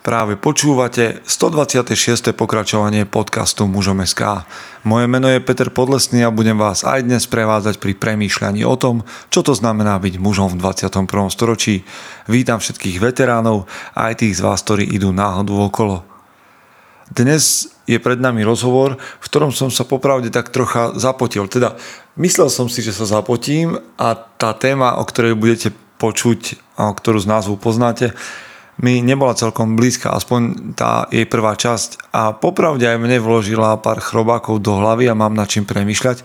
Práve počúvate 126. pokračovanie podcastu Mužom SK. Moje meno je Peter Podlesný a budem vás aj dnes prevádzať pri premýšľaní o tom, čo to znamená byť mužom v 21. storočí. Vítam všetkých veteránov a aj tých z vás, ktorí idú náhodu okolo. Dnes je pred nami rozhovor, v ktorom som sa popravde tak trocha zapotil. Teda myslel som si, že sa zapotím a tá téma, o ktorej budete počuť, a ktorú z názvu poznáte, mi nebola celkom blízka, aspoň tá jej prvá časť a popravde aj mne vložila pár chrobákov do hlavy a mám nad čím premyšľať.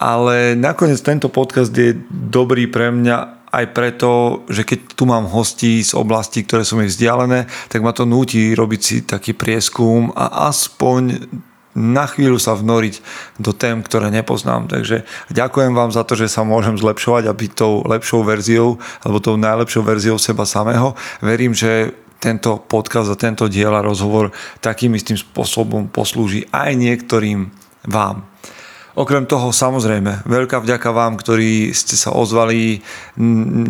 Ale nakoniec tento podcast je dobrý pre mňa aj preto, že keď tu mám hostí z oblastí, ktoré sú mi vzdialené, tak ma to núti robiť si taký prieskum a aspoň na chvíľu sa vnoriť do tém, ktoré nepoznám. Takže ďakujem vám za to, že sa môžem zlepšovať a byť tou lepšou verziou alebo tou najlepšou verziou seba samého. Verím, že tento podcast a tento diel a rozhovor takým istým spôsobom poslúži aj niektorým vám. Okrem toho samozrejme, veľká vďaka vám, ktorí ste sa ozvali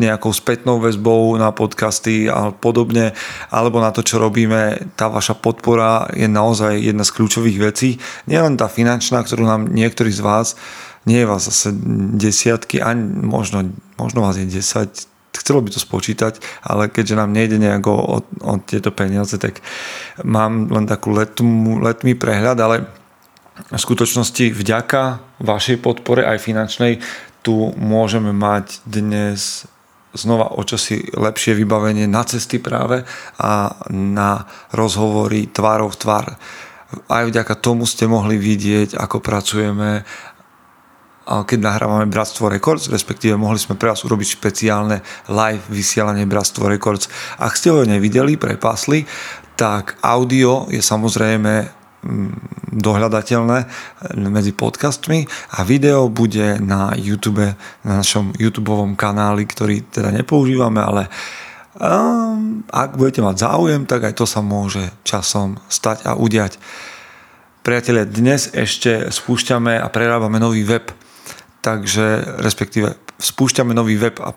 nejakou spätnou väzbou na podcasty a podobne, alebo na to, čo robíme. Tá vaša podpora je naozaj jedna z kľúčových vecí. Nielen tá finančná, ktorú nám niektorí z vás, nie je vás zase desiatky, ani možno, možno vás je 10, chcelo by to spočítať, ale keďže nám nejde nejako o, o tieto peniaze, tak mám len takú letmý prehľad, ale v skutočnosti vďaka vašej podpore aj finančnej tu môžeme mať dnes znova o čosi lepšie vybavenie na cesty práve a na rozhovory tvárov v tvár. Aj vďaka tomu ste mohli vidieť, ako pracujeme keď nahrávame Bratstvo Records, respektíve mohli sme pre vás urobiť špeciálne live vysielanie Bratstvo Records. Ak ste ho nevideli, prepasli, tak audio je samozrejme dohľadateľné medzi podcastmi a video bude na YouTube, na našom YouTube kanáli, ktorý teda nepoužívame, ale um, ak budete mať záujem, tak aj to sa môže časom stať a udiať. Priatelia, dnes ešte spúšťame a prerábame nový web, takže respektíve spúšťame nový web a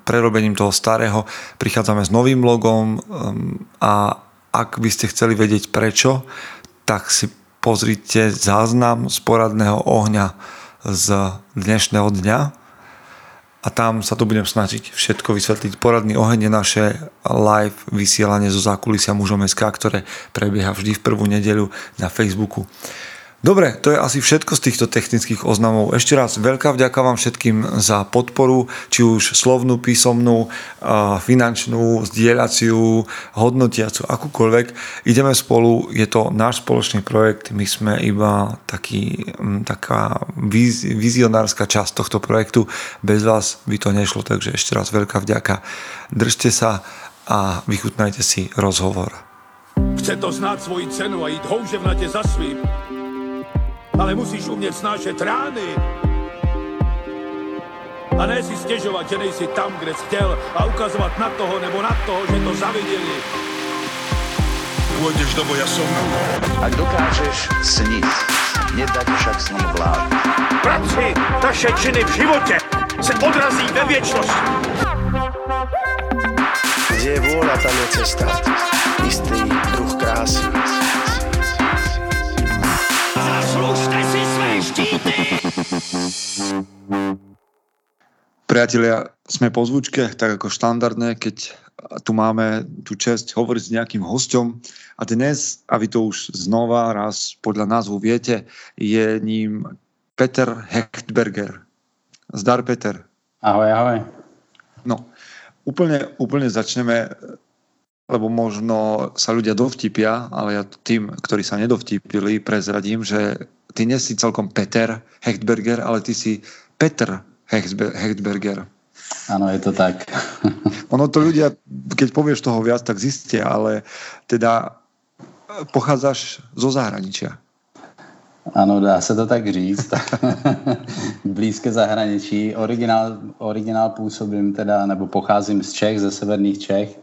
prerobením toho starého prichádzame s novým logom um, a ak by ste chceli vedieť prečo, tak si pozrite záznam z poradného ohňa z dnešného dňa a tam sa to budem snažiť všetko vysvetliť. Poradný oheň je naše live vysielanie zo zákulisia mužom SK, ktoré prebieha vždy v prvú nedeľu na Facebooku. Dobre, to je asi všetko z týchto technických oznamov. Ešte raz veľká vďaka vám všetkým za podporu, či už slovnú, písomnú, finančnú, zdieľaciu, hodnotiacu, akúkoľvek. Ideme spolu, je to náš spoločný projekt, my sme iba taký, taká vizionárska časť tohto projektu. Bez vás by to nešlo, takže ešte raz veľká vďaka. Držte sa a vychutnajte si rozhovor. Chce to znáť svoji cenu a ísť houževnate za svým ale musíš umět snášet rány. A ne si stěžovat, že nejsi tam, kde jsi chtěl a ukazovat na toho nebo na toho, že to zaviděli. Pôjdeš do boja som. Ak dokážeš sniť, nedať však s ním vlád. Práci, taše činy v životě se odrazí ve věčnosti. Kde je vôľa, tam je cesta. Istý druh krásy. Priatelia, sme po zvučke, tak ako štandardne, keď tu máme tú čest hovoriť s nejakým hosťom a dnes, a vy to už znova raz podľa názvu viete, je ním Peter Hechtberger. Zdar, Peter. Ahoj, ahoj. No, úplne, úplne začneme, lebo možno sa ľudia dovtipia, ale ja tým, ktorí sa nedovtipili, prezradím, že ty nie si celkom Peter Hechtberger, ale ty si Petr Hechtberger. Áno, je to tak. ono to ľudia, keď povieš toho viac, tak zistia, ale teda pochádzaš zo zahraničia. Ano, dá se to tak říct. Blízké zahraničí. Originál, originál působím teda, nebo pocházím z Čech, ze severních Čech.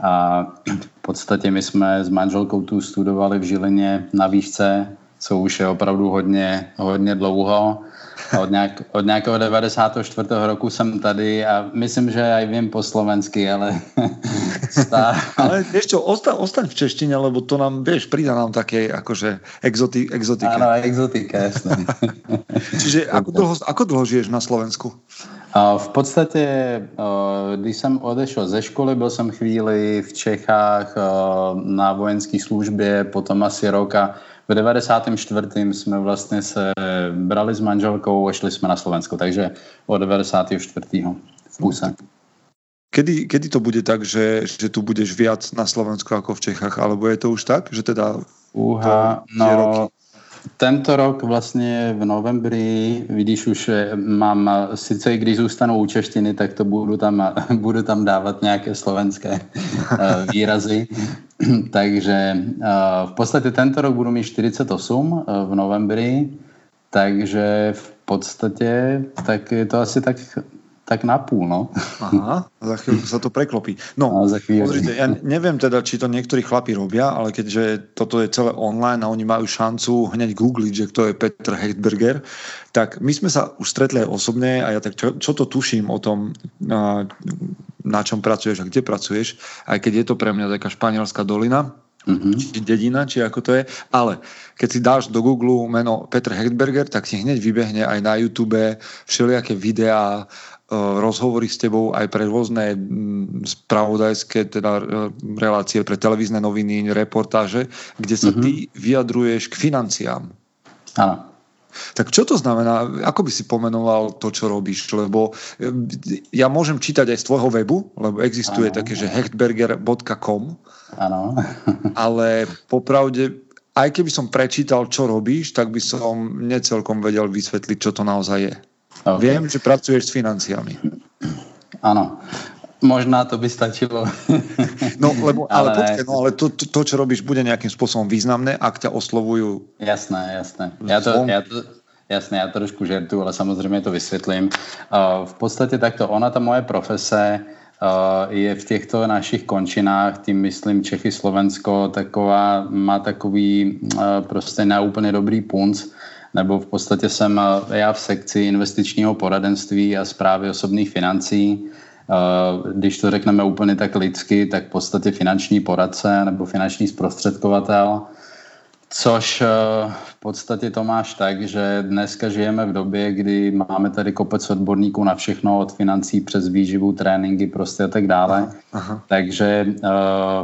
A v podstatě my jsme s manželkou tu studovali v Žilině na výšce co už je opravdu hodně, hodně dlouho. Od, nějak, od nějakého 94. roku jsem tady a myslím, že aj vím po slovensky, ale... Stá... ale čo, ostaň, ostaň v češtine, lebo to nám, vieš, prída nám také akože exoti, exotike. Áno, exotika, jasné. Čiže ako dlho, ako dlho žiješ na Slovensku? V podstatě, když jsem odešel ze školy, byl jsem chvíli v Čechách na vojenské službě, potom asi rok a v 94. jsme vlastně se brali s manželkou a šli jsme na Slovensko, takže od 94. v puse. Kedy, kedy to bude tak, že, že tu budeš viac na Slovensku ako v Čechách? Alebo je to už tak, že teda... Uha, no, roky? Tento rok vlastně v novembri, když už mám, sice i když zůstanu u češtiny, tak to budu tam, budu tam dávat nějaké slovenské eh, výrazy. Takže eh, v podstatě tento rok budu mít 48 eh, v novembri, takže v podstatě tak je to asi tak tak na půl, no. Aha, za chvíľu sa to preklopí. No, no za pozrite, ja neviem teda, či to niektorí chlapi robia, ale keďže toto je celé online a oni majú šancu hneď googliť, že kto je Petr Hechtberger, tak my sme sa už stretli aj osobne a ja tak čo, čo to tuším o tom, na, čom pracuješ a kde pracuješ, aj keď je to pre mňa taká španielská dolina, Mm-hmm. či dedina, či ako to je. Ale keď si dáš do Google meno Petr Hechtberger, tak si hneď vybehne aj na YouTube všelijaké videá, rozhovory s tebou aj pre rôzne spravodajské teda e, relácie, pre televízne noviny, reportáže, kde sa mm-hmm. ty vyjadruješ k financiám. Áno. Tak čo to znamená? Ako by si pomenoval to, čo robíš? Lebo e, ja môžem čítať aj z tvojho webu, lebo existuje ano. také, že hechtberger.com. Áno. ale popravde, aj keby som prečítal, čo robíš, tak by som necelkom vedel vysvetliť, čo to naozaj je. Okay. Viem, že pracuješ s financiami. Áno. Možná to by stačilo. No, lebo, ale, ale, počkej, no, ale to, to, to, čo robíš, bude nejakým spôsobom významné, ak ťa oslovujú. Jasné, jasné. Ja to, ja to, jasné, já trošku žertu, ale samozřejmě to vysvětlím. V podstatě takto, ona, ta moje profese, je v těchto našich končinách, tím myslím Čechy, Slovensko, taková, má takový prostě neúplně dobrý punc, nebo v podstatě jsem eh, já v sekci investičního poradenství a zprávy osobních financí. Eh, když to řekneme úplně tak lidsky, tak v podstatě finanční poradce nebo finanční zprostředkovatel, což eh, v podstatě to máš tak, že dneska žijeme v době, kdy máme tady kopec odborníků na všechno, od financí přes výživu, tréninky prostě a tak dále. Aha. Takže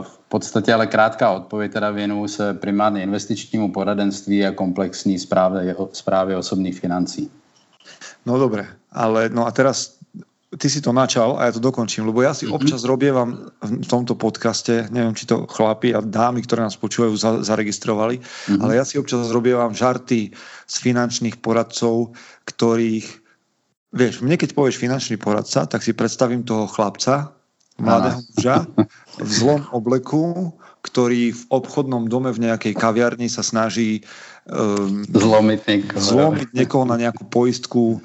v podstatě ale krátká odpověď teda věnuju se primárně investičnímu poradenství a komplexní správě, správě osobných financí. No dobre, ale no a teraz ty si to načal a ja to dokončím, lebo ja si mm-hmm. občas robievam v tomto podcaste, neviem, či to chlapi a dámy, ktoré nás počúvajú, za, zaregistrovali, mm-hmm. ale ja si občas robievam žarty z finančných poradcov, ktorých, vieš, mne keď povieš finančný poradca, tak si predstavím toho chlapca, mladého muža v zlom obleku, ktorý v obchodnom dome v nejakej kaviarni sa snaží um, zlomiť, niekoho. zlomiť niekoho na nejakú poistku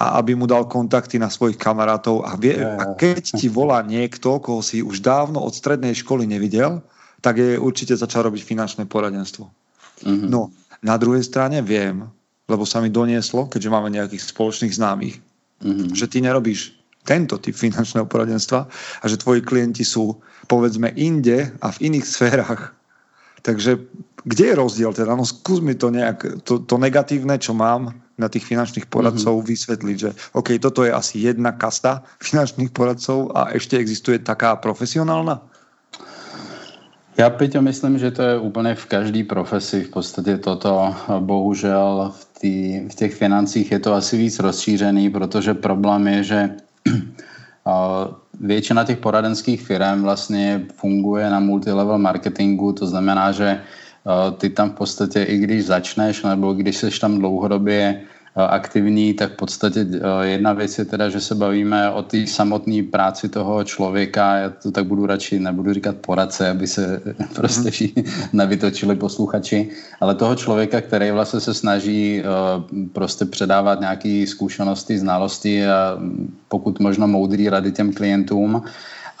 a aby mu dal kontakty na svojich kamarátov a, vie, a keď ti volá niekto, koho si už dávno od strednej školy nevidel, tak je určite začal robiť finančné poradenstvo. Mm-hmm. No, na druhej strane viem, lebo sa mi donieslo, keďže máme nejakých spoločných známych, mm-hmm. že ty nerobíš tento typ finančného poradenstva a že tvoji klienti sú povedzme inde a v iných sférach. Takže kde je rozdiel teda? No skús mi to nejak, to, to negatívne, čo mám na tých finančných poradcov mm-hmm. vysvetliť, že OK, toto je asi jedna kasta finančných poradcov a ešte existuje taká profesionálna? Já Peťo myslím, že to je úplně v každé profesi v podstatě toto. Bohužel v, tý, v těch financích je to asi víc rozšířený, protože problém je, že Většina těch poradenských firm vlastně funguje na multilevel marketingu, to znamená, že ty tam v podstatě, i když začneš, nebo když jsi tam dlouhodobě Eh, aktivní, tak v podstatě eh, jedna věc je teda, že se bavíme o té samotné práci toho člověka, já to tak budu radši, nebudu říkat poradce, aby se prostě mhm. všichni nevytočili posluchači, ale toho člověka, který vlastně se snaží eh, prostě předávat nějaké zkušenosti, znalosti a pokud možno moudrý rady těm klientům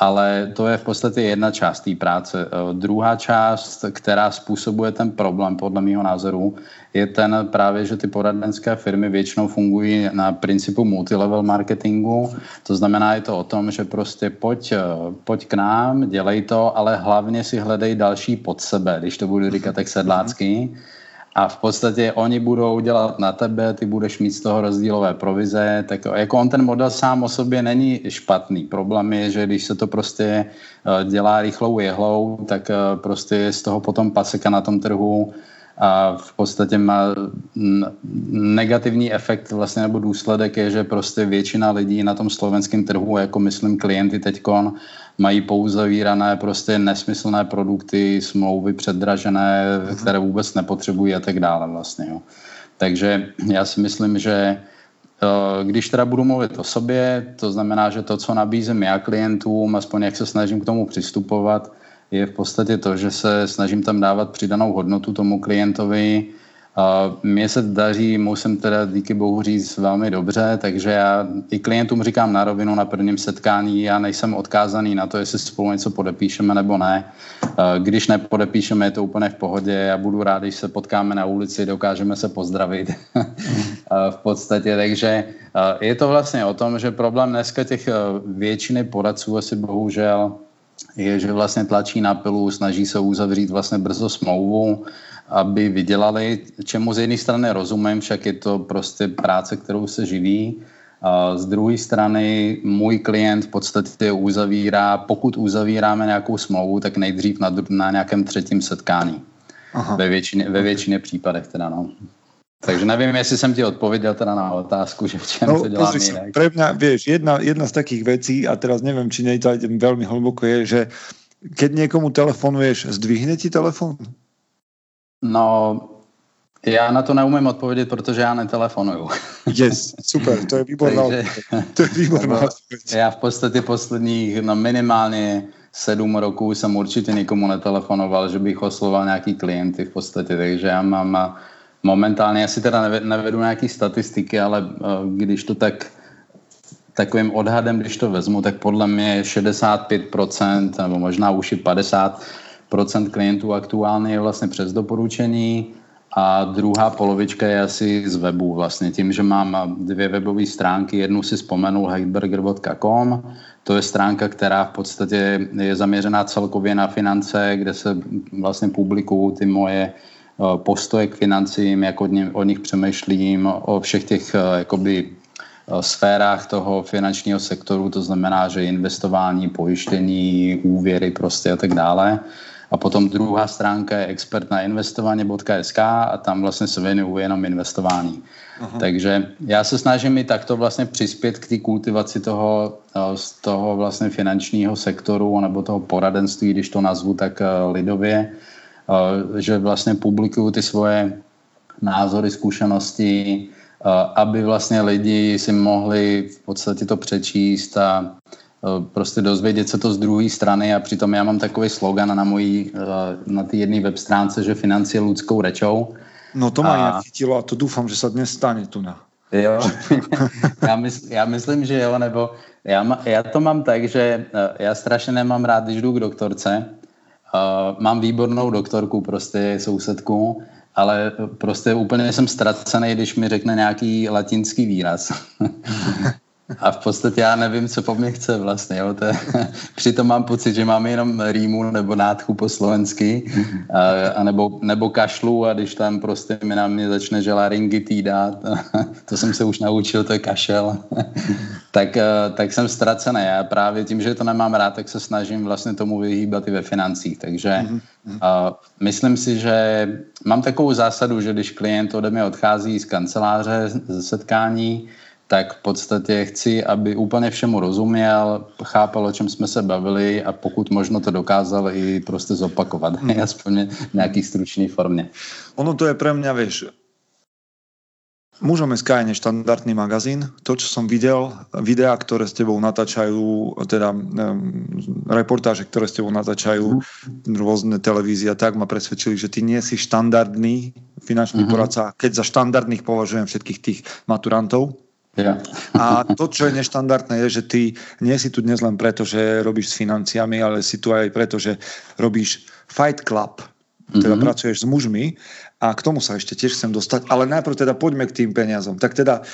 ale to je v podstatě jedna část té práce. Eh, druhá část, která způsobuje ten problém, podle mého názoru, je ten právě, že ty poradenské firmy většinou fungují na principu multilevel marketingu. To znamená, je to o tom, že prostě pojď, eh, pojď k nám, dělej to, ale hlavně si hledej další pod sebe, když to budu říkat tak sedlácky a v podstatě oni budou dělat na tebe, ty budeš mít z toho rozdílové provize, tak jako on ten model sám o sobě není špatný. Problém je, že když se to prostě eh, dělá rychlou jehlou, tak eh, prostě z toho potom paseka na tom trhu a v podstatě má negativní efekt vlastně nebo důsledek je, že prostě většina lidí na tom slovenském trhu, jako myslím klienty teďkon, mají pouze vírané prostě nesmyslné produkty, smlouvy předražené, mhm. které vůbec nepotřebují a tak dále vlastně. Jo. Takže já si myslím, že eh, když teda budu mluvit o sobě, to znamená, že to, co nabízím já klientům, aspoň jak se snažím k tomu přistupovat, je v podstatě to, že se snažím tam dávat přidanou hodnotu tomu klientovi, mně se daří, musím teda díky bohu říct velmi dobře, takže já i klientům říkám na rovinu na prvním setkání, já nejsem odkázaný na to, jestli spolu něco podepíšeme nebo ne. Když nepodepíšeme, je to úplně v pohodě, já budu rád, když se potkáme na ulici, dokážeme se pozdravit v podstatě, takže je to vlastně o tom, že problém dneska těch většiny poradců asi bohužel je, že vlastně tlačí na pilu, snaží se uzavřít vlastně brzo smlouvu, aby vydělali, čemu z jedné strany rozumím, však je to prostě práce, kterou se živí. A z druhé strany můj klient v podstatě uzavírá, pokud uzavíráme nějakou smlouvu, tak nejdřív na, na nějakém třetím setkání. Aha. Ve většině, ve většině případech teda, no. Takže nevím, jestli jsem ti odpověděl teda na otázku, že v čem no, to dělám jinak. Pre mňa, vieš, jedna, jedna z takých vecí, a teraz neviem, či nejdem veľmi hlboko, je, že keď niekomu telefonuješ, zdvihne ti telefon? No, já na to neumím odpovědět, protože já netelefonuju. Yes, super, to je výborná Takže, To je výborná odpověď. Já v podstatě posledních, no minimálně sedm roků jsem určitě nikomu netelefonoval, že bych osloval nějaký klienty v podstatě, takže já mám momentálně, já si teda nevedu nějaký statistiky, ale eh, když to tak takovým odhadem, když to vezmu, tak podle mě 65% nebo možná už i 50% klientů aktuálně je vlastně přes doporučení a druhá polovička je asi z webu vlastně. Tím, že mám dvě webové stránky, jednu si vzpomenul heidberger.com, to je stránka, která v podstatě je zaměřená celkově na finance, kde se vlastně publikují ty moje Eh, postoje k financím, jak o, ně, o nich přemýšlím, o všech těch eh, jakoby, eh, sférách toho finančního sektoru, to znamená, že investování, pojištění, úvěry prostě a tak dále. A potom druhá stránka je expert na investování.sk a tam vlastně se věnuju jenom investování. Aha. Takže já se snažím i takto vlastně přispět k té kultivaci toho, z toho vlastně finančního sektoru nebo toho poradenství, když to nazvu tak lidově, že vlastně publikuju ty svoje názory, zkušenosti, aby vlastně lidi si mohli v podstatě to přečíst a prostě dozvědět se to z druhé strany a přitom já mám takový slogan na mojí, na té jedné web stránce, že financie lidskou rečou. No to má a... chytilo a to doufám, že se dnes stane tu na. Jo, já, mysl, já myslím, že jo, nebo já, já to mám tak, že já strašně nemám rád, když jdu k doktorce Uh, mám výbornou doktorku, prostě sousedku, ale prostě úplně jsem ztracený, když mi řekne nějaký latinský výraz. A v podstatě já nevím, co po mně chce vlastně. Jo. To je, přitom mám pocit, že mám jenom rýmu nebo nádchu po slovensky, a, a nebo, nebo kašlu a když tam prostě mi na mě začne že laryngitída, to, to jsem se už naučil, to je kašel, tak, tak jsem ztracený. Já právě tím, že to nemám rád, tak se snažím vlastně tomu vyhýbat i ve financích. Takže mm-hmm. a, myslím si, že mám takovou zásadu, že když klient ode mě odchází z kanceláře, ze setkání, tak v podstatě chci, aby úplně všemu rozuměl, chápal, o čem jsme se bavili a pokud možno to dokázal i prostě zopakovat, hmm. aspoň v nějaký stručný formě. Ono to je pre mňa, vieš, Mužom SK je neštandardný magazín. To, čo som videl, videá, ktoré s tebou natáčajú, teda um, reportáže, ktoré s tebou natáčajú mm. rôzne televízie, tak ma presvedčili, že ty nie si štandardný finančný mm-hmm. poradca, keď za štandardných považujem všetkých tých maturantov, Ja. A to, čo je neštandardné, je, že ty nie si tu dnes len preto, že robíš s financiami, ale si tu aj preto, že robíš Fight Club, teda mm-hmm. pracuješ s mužmi a k tomu sa ešte tiež chcem dostať, ale najprv teda poďme k tým peniazom. Tak teda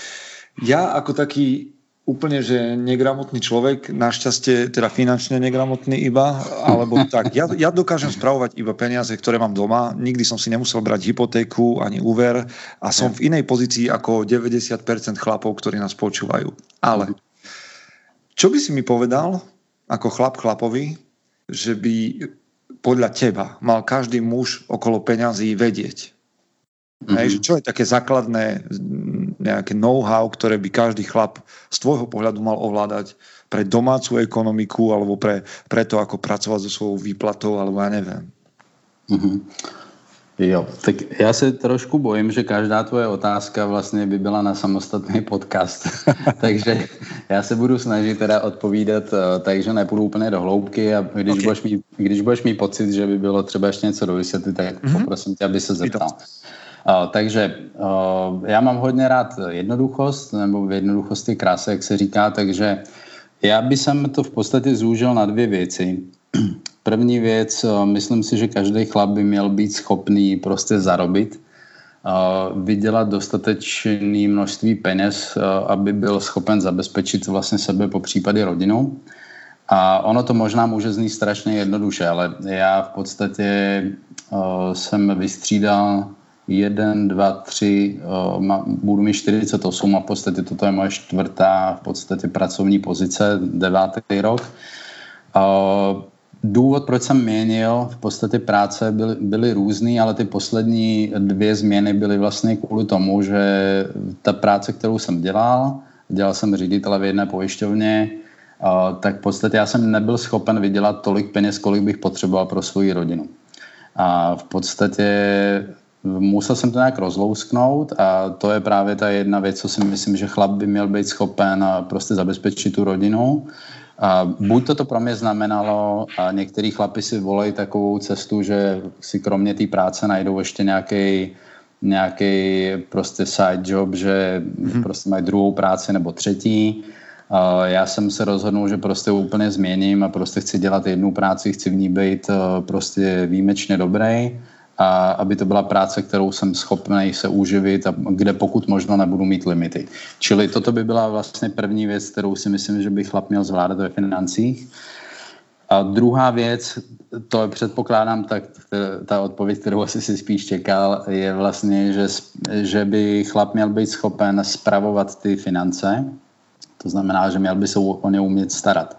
ja ako taký úplne, že negramotný človek, našťastie teda finančne negramotný iba, alebo tak. Ja, ja dokážem spravovať iba peniaze, ktoré mám doma. Nikdy som si nemusel brať hypotéku ani úver a som v inej pozícii ako 90% chlapov, ktorí nás počúvajú. Ale čo by si mi povedal ako chlap chlapovi, že by podľa teba mal každý muž okolo peňazí vedieť? Mm-hmm. Hej, čo je také základné nejaké know-how, ktoré by každý chlap z tvojho pohľadu mal ovládať pre domácu ekonomiku alebo pre, pre to, ako pracovať so svojou výplatou, alebo ja neviem. Mm-hmm. Jo, tak já se trošku bojím, že každá tvoje otázka vlastně by byla na samostatný podcast. takže já se budu snažit teda odpovídat uh, takže nepůjdu úplně do hloubky a když, okay. budeš mít, když budeš mít pocit, že by bylo třeba ještě něco dovysvětlit, tak mm-hmm. poprosím tě, aby se zeptal. Takže já mám hodně rád jednoduchost, nebo v jednoduchosti kráse, jak se říká, takže já bych to v podstatě zúžil na dvě věci. První věc, myslím si, že každý chlap by měl být schopný prostě zarobit, vydělat dostatečné množství peněz, aby byl schopen zabezpečit vlastně sebe po případě rodinu. A ono to možná může znít strašně jednoduše, ale já v podstatě jsem vystřídal jeden, dva, tři, uh, budu mít 48 a v podstatě toto je moje čtvrtá v podstatě pracovní pozice, devátý rok. Uh, důvod, proč jsem měnil v podstatě práce, byly, byly různý, ale ty poslední dvě změny byly vlastně kvůli tomu, že ta práce, kterou jsem dělal, dělal jsem ředitele v jedné pojišťovně, uh, tak v podstatě já jsem nebyl schopen vydělat tolik peněz, kolik bych potřeboval pro svou rodinu. A v podstatě musel jsem to nějak rozlousknout a to je právě ta jedna věc, co si myslím, že chlap by měl být schopen prostě zabezpečit tu rodinu. A buď to to pro mě znamenalo, a některý chlapi si volají takovou cestu, že si kromě té práce najdou ještě nějaký nějaký prostě side job, že hmm. prostě mají druhou práci nebo třetí. Já jsem se rozhodnul, že prostě úplně změním a prostě chci dělat jednu práci, chci v ní být prostě výjimečně dobrý a aby to byla práce, kterou jsem schopný se uživit a kde pokud možno nebudu mít limity. Čili toto by byla vlastně první věc, kterou si myslím, že by chlap měl zvládat ve financích. A druhá věc, to předpokládám, tak ta odpověď, kterou asi si spíš čekal, je vlastně, že, že by chlap měl být schopen spravovat ty finance. To znamená, že měl by se o ně umět starat.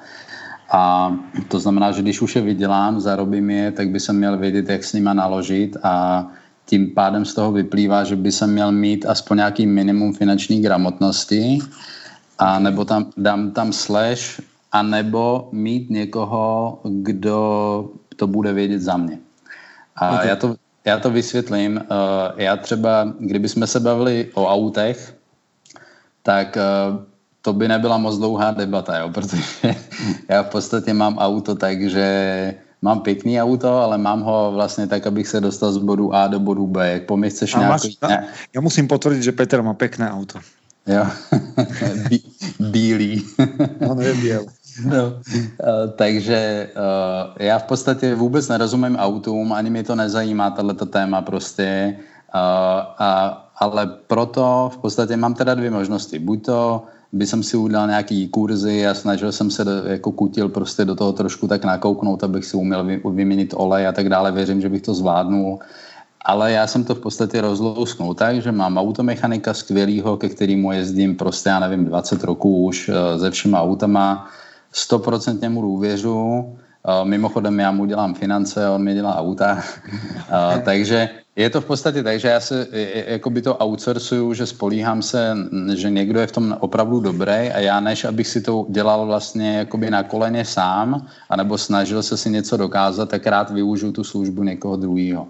A to znamená, že když už je vydělám, zarobím je, tak by jsem měl vědět, jak s nima naložit a tím pádem z toho vyplývá, že by jsem měl mít aspoň nějaký minimum finanční gramotnosti a nebo tam dám tam slash a nebo mít někoho, kdo to bude vědět za mě. A okay. já, to, já to vysvětlím. Já třeba, kdybychom se bavili o autech, tak to by nebyla moc dlouhá debata, jo, protože já v podstatě mám auto tak, že mám pěkný auto, ale mám ho vlastně tak, abych se dostal z bodu A do bodu B. Jak po mě chceš nějaký... Ne? Já musím potvrdit, že Petr má pěkné auto. Jo, Bí, bílý. On je bílý. No, uh, takže uh, já v podstatě vůbec nerozumím autům, ani mě to nezajímá, tato téma prostě, uh, a, ale proto v podstatě mám teda dvě možnosti. Buď to by jsem si udělal nějaký kurzy a snažil jsem se do, jako kutil prostě do toho trošku tak nakouknout, abych si uměl vy, vyměnit olej a tak dále. Věřím, že bych to zvládnul. Ale já jsem to v podstatě rozlousknul tak, že mám automechanika skvělýho, ke kterému jezdím prostě, já nevím, 20 roků už eh, se všema autama. 100% mu důvěřu. Eh, mimochodem já mu dělám finance, on mi dělá auta. Eh, takže je to v podstatě tak, že já se by to outsourcuju, že spolíhám se, že někdo je v tom opravdu dobrý a já než abych si to dělal vlastně jakoby na koleně sám, anebo snažil se si něco dokázat, tak rád využiju tu službu někoho druhého.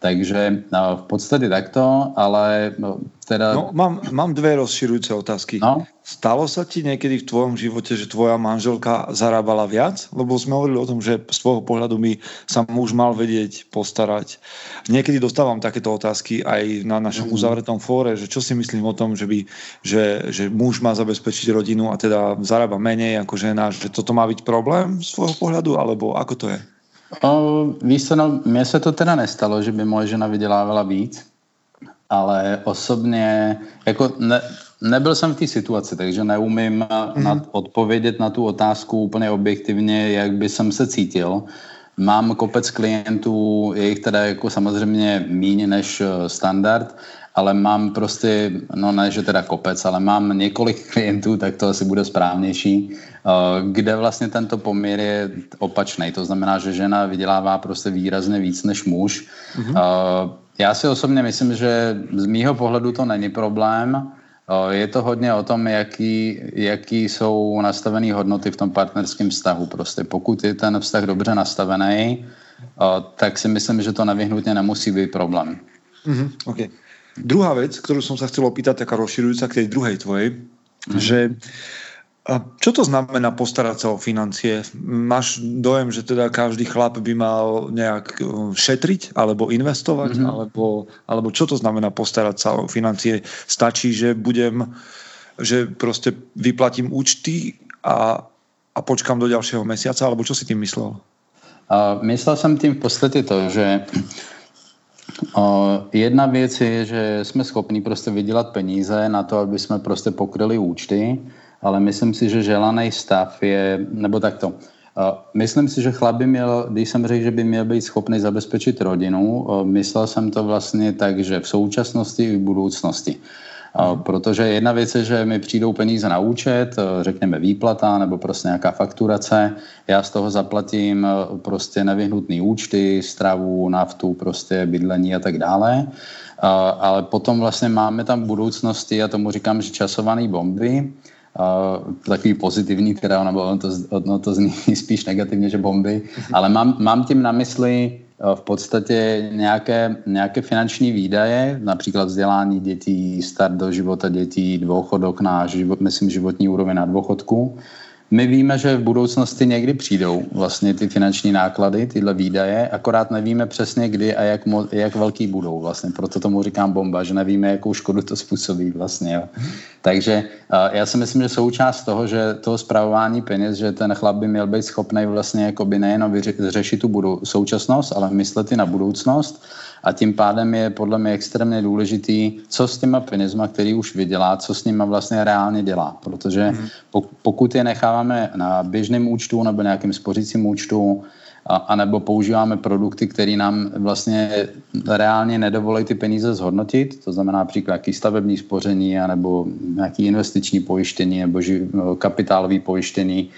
Takže no, v podstate takto, ale no, teda... No, mám, mám dve rozširujúce otázky. No? Stalo sa ti niekedy v tvojom živote, že tvoja manželka zarábala viac? Lebo sme hovorili o tom, že z tvojho pohľadu by sa muž mal vedieť postarať. Niekedy dostávam takéto otázky aj na našom mm. uzavretom fóre, že čo si myslím o tom, že, by, že, že muž má zabezpečiť rodinu a teda zarába menej ako žena, že toto má byť problém z tvojho pohľadu, alebo ako to je? O, víš co, no, mně se to teda nestalo, že by moje žena vydělávala víc, ale osobně, jako ne, nebyl jsem v té situaci, takže neumím mm. na, odpovědět na tu otázku úplně objektivně, jak by jsem se cítil. Mám kopec klientů, je jich teda jako samozřejmě méně než eh, standard, ale mám prostě, no ne, že teda kopec, ale mám několik klientů, tak to asi bude správnější, eh, kde vlastně tento poměr je opačný. To znamená, že žena vydělává prostě výrazně víc než muž. Mm-hmm. Já si osobně myslím, že z mýho pohledu to není problém. Eh, je to hodně o tom, jaký, jaký jsou nastavené hodnoty v tom partnerském vztahu. Prostě pokud je ten vztah dobře nastavený, tak si myslím, že to nevyhnutně nemusí být problém. Mm-hmm, okay. Druhá vec, ktorú som sa chcel opýtať, taká rozširujúca k tej druhej tvojej, mm. že a čo to znamená postarať sa o financie? Máš dojem, že teda každý chlap by mal nejak e, šetriť alebo investovať? Mm-hmm. Alebo, alebo čo to znamená postarať sa o financie? Stačí, že budem, že proste vyplatím účty a, a počkám do ďalšieho mesiaca? Alebo čo si tým myslel? Uh, myslel jsem tím v podstatě to, že Jedna věc je, že jsme schopni prostě vydělat peníze na to, aby jsme prostě pokryli účty, ale myslím si, že želaný stav je, nebo takto, Myslím si, že chlap by měl, když jsem řekl, že by měl být schopný zabezpečit rodinu, myslel jsem to vlastně tak, že v současnosti i v budoucnosti. Protože jedna věc je, že mi přijdou peníze na účet, řekněme výplata nebo prostě nějaká fakturace, já z toho zaplatím prostě nevyhnutné účty, stravu, naftu, prostě bydlení a tak dále. Ale potom vlastně máme tam budoucnosti, a tomu říkám, že časované bomby, Uh, takový pozitivní, teda ono, ono, to, ono to zní spíš negativně, že bomby, ale mám, mám tím na mysli Eh, v podstatě nějaké, nějaké finanční výdaje, například vzdělání dětí, start do života dětí, dôchodok na život, myslím, životní úroveň na dôchodku, my víme, že v budoucnosti někdy přijdou vlastně ty finanční náklady, tyhle výdaje, akorát nevíme přesně kdy a jak, mo- jak velký budou vlastně. Proto tomu říkám bomba, že nevíme, jakou škodu to způsobí vlastně. Jo. Takže uh, já si myslím, že součást toho, že toho zpravování peněz, že ten chlap by měl být schopný vlastně jakoby nejenom vyřešit tu budou- současnost, ale myslet i na budoucnost a tím pádem je podle mě extrémně důležitý, co s těma penězma, který už vydělá, co s nima vlastně reálně dělá. Protože mhm. pokud je necháváme na běžném účtu nebo nějakým spořícím účtu, a, anebo používáme produkty, které nám vlastně reálně nedovolí ty peníze zhodnotit, to znamená například nějaký stavební spoření, nebo nějaký investiční pojištění nebo ži, kapitálový pojištění,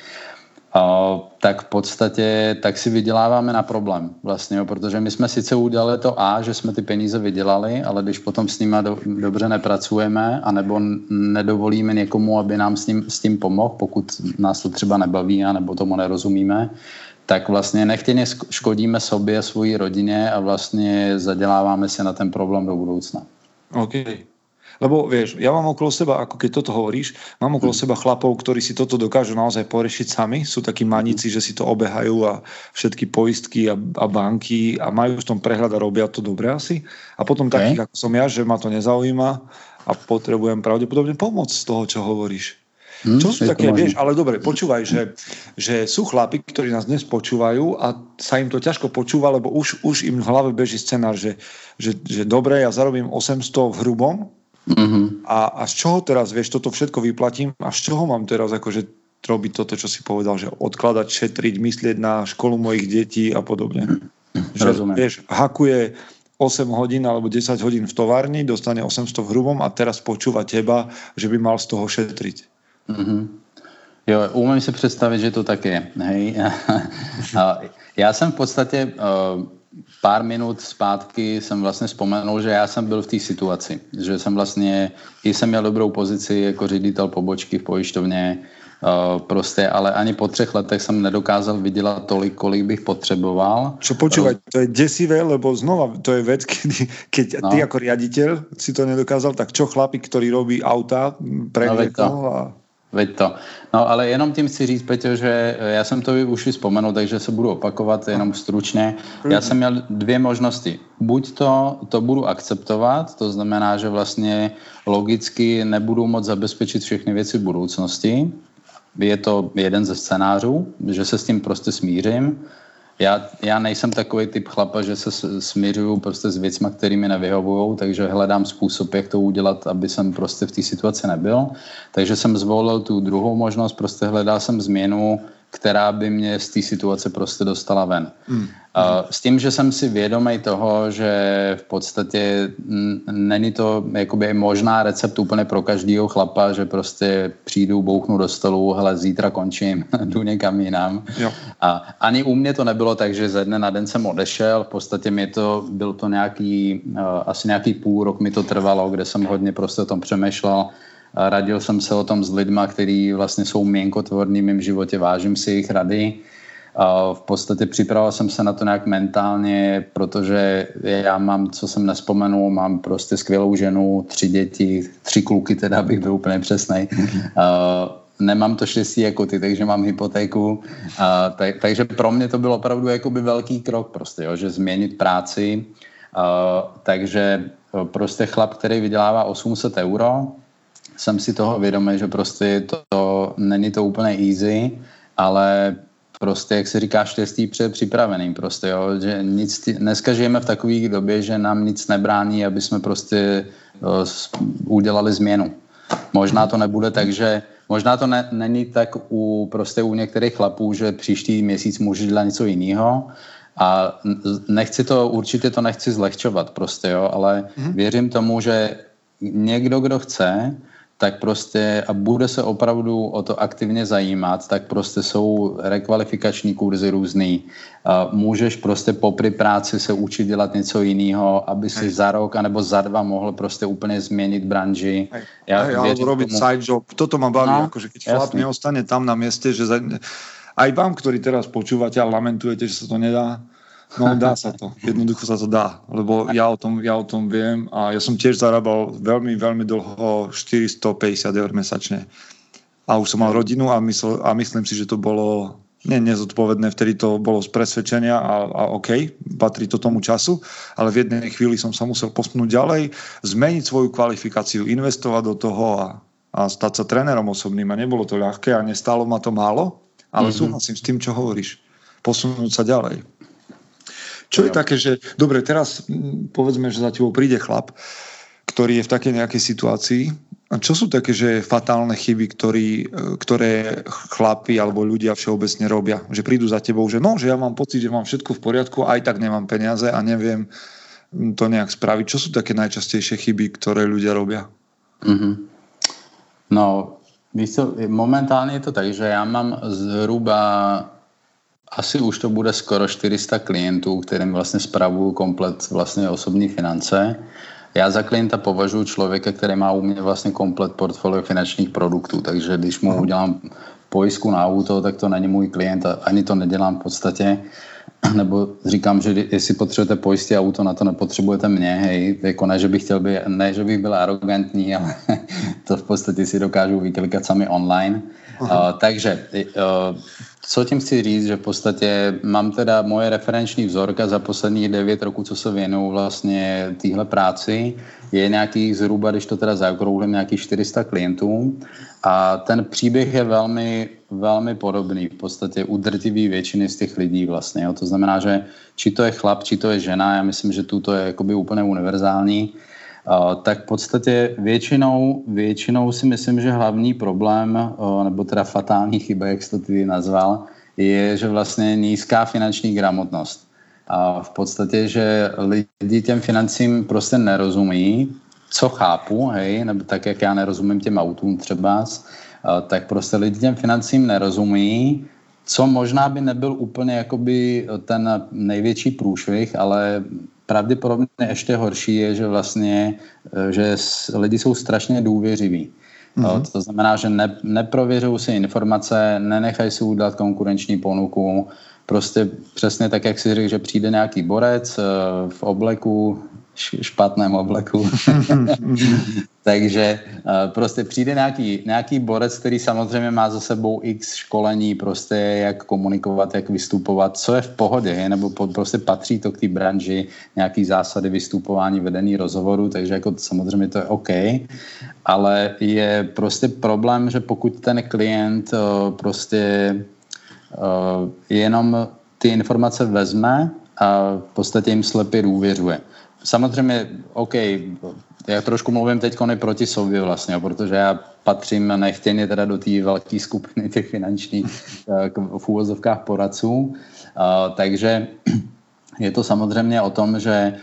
tak v podstatě tak si vyděláváme na problém vlastně, jo, protože my jsme sice udělali to A, že jsme ty peníze vydělali, ale když potom s nimi do, dobře nepracujeme, anebo nedovolíme někomu, aby nám s tím, s tím pomohl, pokud nás to třeba nebaví, nebo tomu nerozumíme, tak vlastně nechtěně škodíme sobě, svojí rodině a vlastně zaděláváme si na ten problém do budoucna. Okay. Lebo vieš, ja mám okolo seba, ako keď toto hovoríš, mám okolo seba chlapov, ktorí si toto dokážu naozaj porešiť sami. Sú takí maníci, že si to obehajú a všetky poistky a, a banky a majú v tom prehľad a robia to dobre asi. A potom okay. takých, ako som ja, že ma to nezaujíma a potrebujem pravdepodobne pomoc z toho, čo hovoríš. Hmm, Čo sú také, vieš, ale dobre, počúvaj, že, že sú chlapi, ktorí nás dnes počúvajú a sa im to ťažko počúva, lebo už, už im v hlave beží scenár, že, že, že dobre, ja zarobím 800 v hrubom, Mm-hmm. A, a z čoho teraz, vieš, toto všetko vyplatím a z čoho mám teraz akože robiť toto, čo si povedal, že odkladať, šetriť, myslieť na školu mojich detí a podobne. Mm-hmm. Že, Rozumiem. vieš, hakuje 8 hodín alebo 10 hodín v továrni, dostane 800 v hrubom a teraz počúva teba, že by mal z toho šetriť. Mm-hmm. Jo, umím si představit, že to tak je. Hej. Já jsem v podstatě uh, pár minut zpátky jsem vlastně vzpomenul, že já jsem byl v té situaci, že jsem vlastně, i jsem měl dobrou pozici jako ředitel pobočky v pojišťovně, Uh, prostě, ale ani po třech letech jsem nedokázal vydělat tolik, kolik bych potřeboval. Čo počúvať, to je desivé, lebo znova, to je vec, keď, keď no. ty ako riaditeľ si to nedokázal, tak čo chlapík, ktorý robí auta, previekol no, a... Veď to. No ale jenom tím chci říct, Peťo, že já jsem to už vzpomenul, takže se budu opakovat jenom stručně. Já jsem měl dvě možnosti. Buď to, to budu akceptovat, to znamená, že vlastně logicky nebudu moc zabezpečit všechny věci v budoucnosti. Je to jeden ze scénářů, že se s tím prostě smířím já, já nejsem takový typ chlapa, že se směřuju prostě s věcmi, které mi nevyhovují, takže hledám způsob, jak to udělat, aby jsem prostě v té situaci nebyl. Takže jsem zvolil tu druhou možnost, prostě hledal jsem změnu, která by mě z té situace prostě dostala ven. Hmm. S tím, že jsem si vědomý toho, že v podstatě není to jakoby možná recept úplně pro každého chlapa, že prostě přijdu, bouchnu do stolu, hele, zítra končím, jdu někam jinam. Jo. A ani u mě to nebylo tak, že ze dne na den jsem odešel, v podstatě mi to, byl to nějaký, asi nějaký půl rok mi to trvalo, kde jsem hodně prostě o tom přemýšlel, radil jsem se o tom s lidma, kteří vlastně jsou měnkotvorní v mém životě, vážím si jejich rady v podstatě připravoval jsem se na to nějak mentálně, protože já mám, co jsem nespomenul, mám prostě skvělou ženu, tři děti, tři kluky teda, abych byl úplně přesný. nemám to štěstí jako ty, takže mám hypotéku. A, tak, takže pro mě to byl opravdu jakoby velký krok prostě, jo, že změnit práci. A, takže prostě chlap, který vydělává 800 euro, jsem si toho vědomý, že prostě to, to není to úplně easy, ale prostě, jak se říká, štěstí před připraveným prostě, jo, že nic, dneska žijeme v takové době, že nám nic nebrání, aby jsme prostě uh, udělali změnu. Možná to nebude tak, že možná to ne, není tak u, prostě u některých chlapů, že příští měsíc může dělat něco jiného, a nechci to, určitě to nechci zlehčovat prostě, jo, ale mm-hmm. věřím tomu, že někdo, kdo chce, tak prostě a bude se opravdu o to aktivně zajímat, tak prostě jsou rekvalifikační kurzy různý. Můžeš prostě popri práci se učit dělat něco jiného, aby si Hej. za rok anebo za dva mohl prostě úplně změnit branži. Hej. Ja Hej, alebo robiť tomu... side job. Toto ma baví, no, akože keď chlap neostane tam na mieste, že za... aj vám, ktorí teraz počúvate a lamentujete, že sa to nedá, No dá sa to. Jednoducho sa to dá. Lebo ja o tom, ja o tom viem a ja som tiež zarábal veľmi, veľmi dlho 450 eur mesačne. A už som mal rodinu a, mysl, a myslím si, že to bolo nie nezodpovedné, vtedy to bolo z presvedčenia a, a OK, patrí to tomu času, ale v jednej chvíli som sa musel posunúť ďalej, zmeniť svoju kvalifikáciu, investovať do toho a, a stať sa trénerom osobným a nebolo to ľahké a nestálo ma to málo, ale mm-hmm. súhlasím s tým, čo hovoríš. Posunúť sa ďalej. Čo je také, že dobre, teraz povedzme, že za tebou príde chlap, ktorý je v takej nejakej situácii. A čo sú také, že fatálne chyby, ktorý, ktoré chlapi alebo ľudia všeobecne robia? Že prídu za tebou, že no, že ja mám pocit, že mám všetko v poriadku, aj tak nemám peniaze a neviem to nejak spraviť. Čo sú také najčastejšie chyby, ktoré ľudia robia? Mm-hmm. No, víš co, momentálně je to tak, že já mám zhruba asi už to bude skoro 400 klientů, kterým vlastně spravuju komplet vlastně osobní finance. Já za klienta považuji člověka, který má u mě vlastně komplet portfolio finančních produktů, takže když mu udělám pojistku na auto, tak to není můj klient a ani to nedělám v podstatě. Nebo říkám, že jestli potřebujete pojistit auto, na to nepotřebujete mě, hej, jako ne, že bych chtěl být, ne, že bych byl arrogantní, ale to v podstatě si dokážu vyklikat sami online. Uh, takže uh, co tím chci říct, že v podstatě mám teda moje referenční vzorka za posledních 9 roků, co se věnuju vlastně téhle práci, je nějakých zhruba, když to teda zaokrouhlím, nějakých 400 klientů a ten příběh je velmi, velmi podobný v podstatě u drtivý většiny z těch lidí vlastně. Jo. To znamená, že či to je chlap, či to je žena, já myslím, že tu to je jakoby úplně univerzální, tak v podstatě většinou, většinou si myslím, že hlavní problém, nebo teda fatální chyba, jak jsi to ty nazval, je, že vlastně nízká finanční gramotnost. A v podstatě, že lidi těm financím prostě nerozumí, co chápu, hej, nebo tak, jak já nerozumím těm autům třeba, tak prostě lidi těm financím nerozumí, co možná by nebyl úplně jakoby ten největší průšvih, ale pravděpodobně ještě horší je, že vlastně, eh, že lidi jsou strašně důvěřiví. Mm-hmm. To znamená, že ne, neprověřují si informace, nenechají si udělat konkurenční ponuku, prostě přesně tak, jak si řekl, že přijde nějaký borec eh, v obleku, špatném obleku. Takže eh, prostě přijde nějaký, nějaký borec, který samozřejmě má za sebou x školení, prostě jak komunikovat, jak vystupovat, co je v pohodě, nebo prostě patří to k té branži, nějaký zásady vystupování, vedení rozhovoru, takže jako samozřejmě to je OK, ale je prostě problém, že pokud ten klient eh, prostě Eh, jenom ty informace vezme a v podstatě jim slepě důvěřuje. Samozřejmě, OK, já trošku mluvím teď proti sobě vlastně, protože já patřím nechtěně teda do té velké skupiny těch finančních eh, v úvozovkách poradců, eh, takže je to samozřejmě o tom, že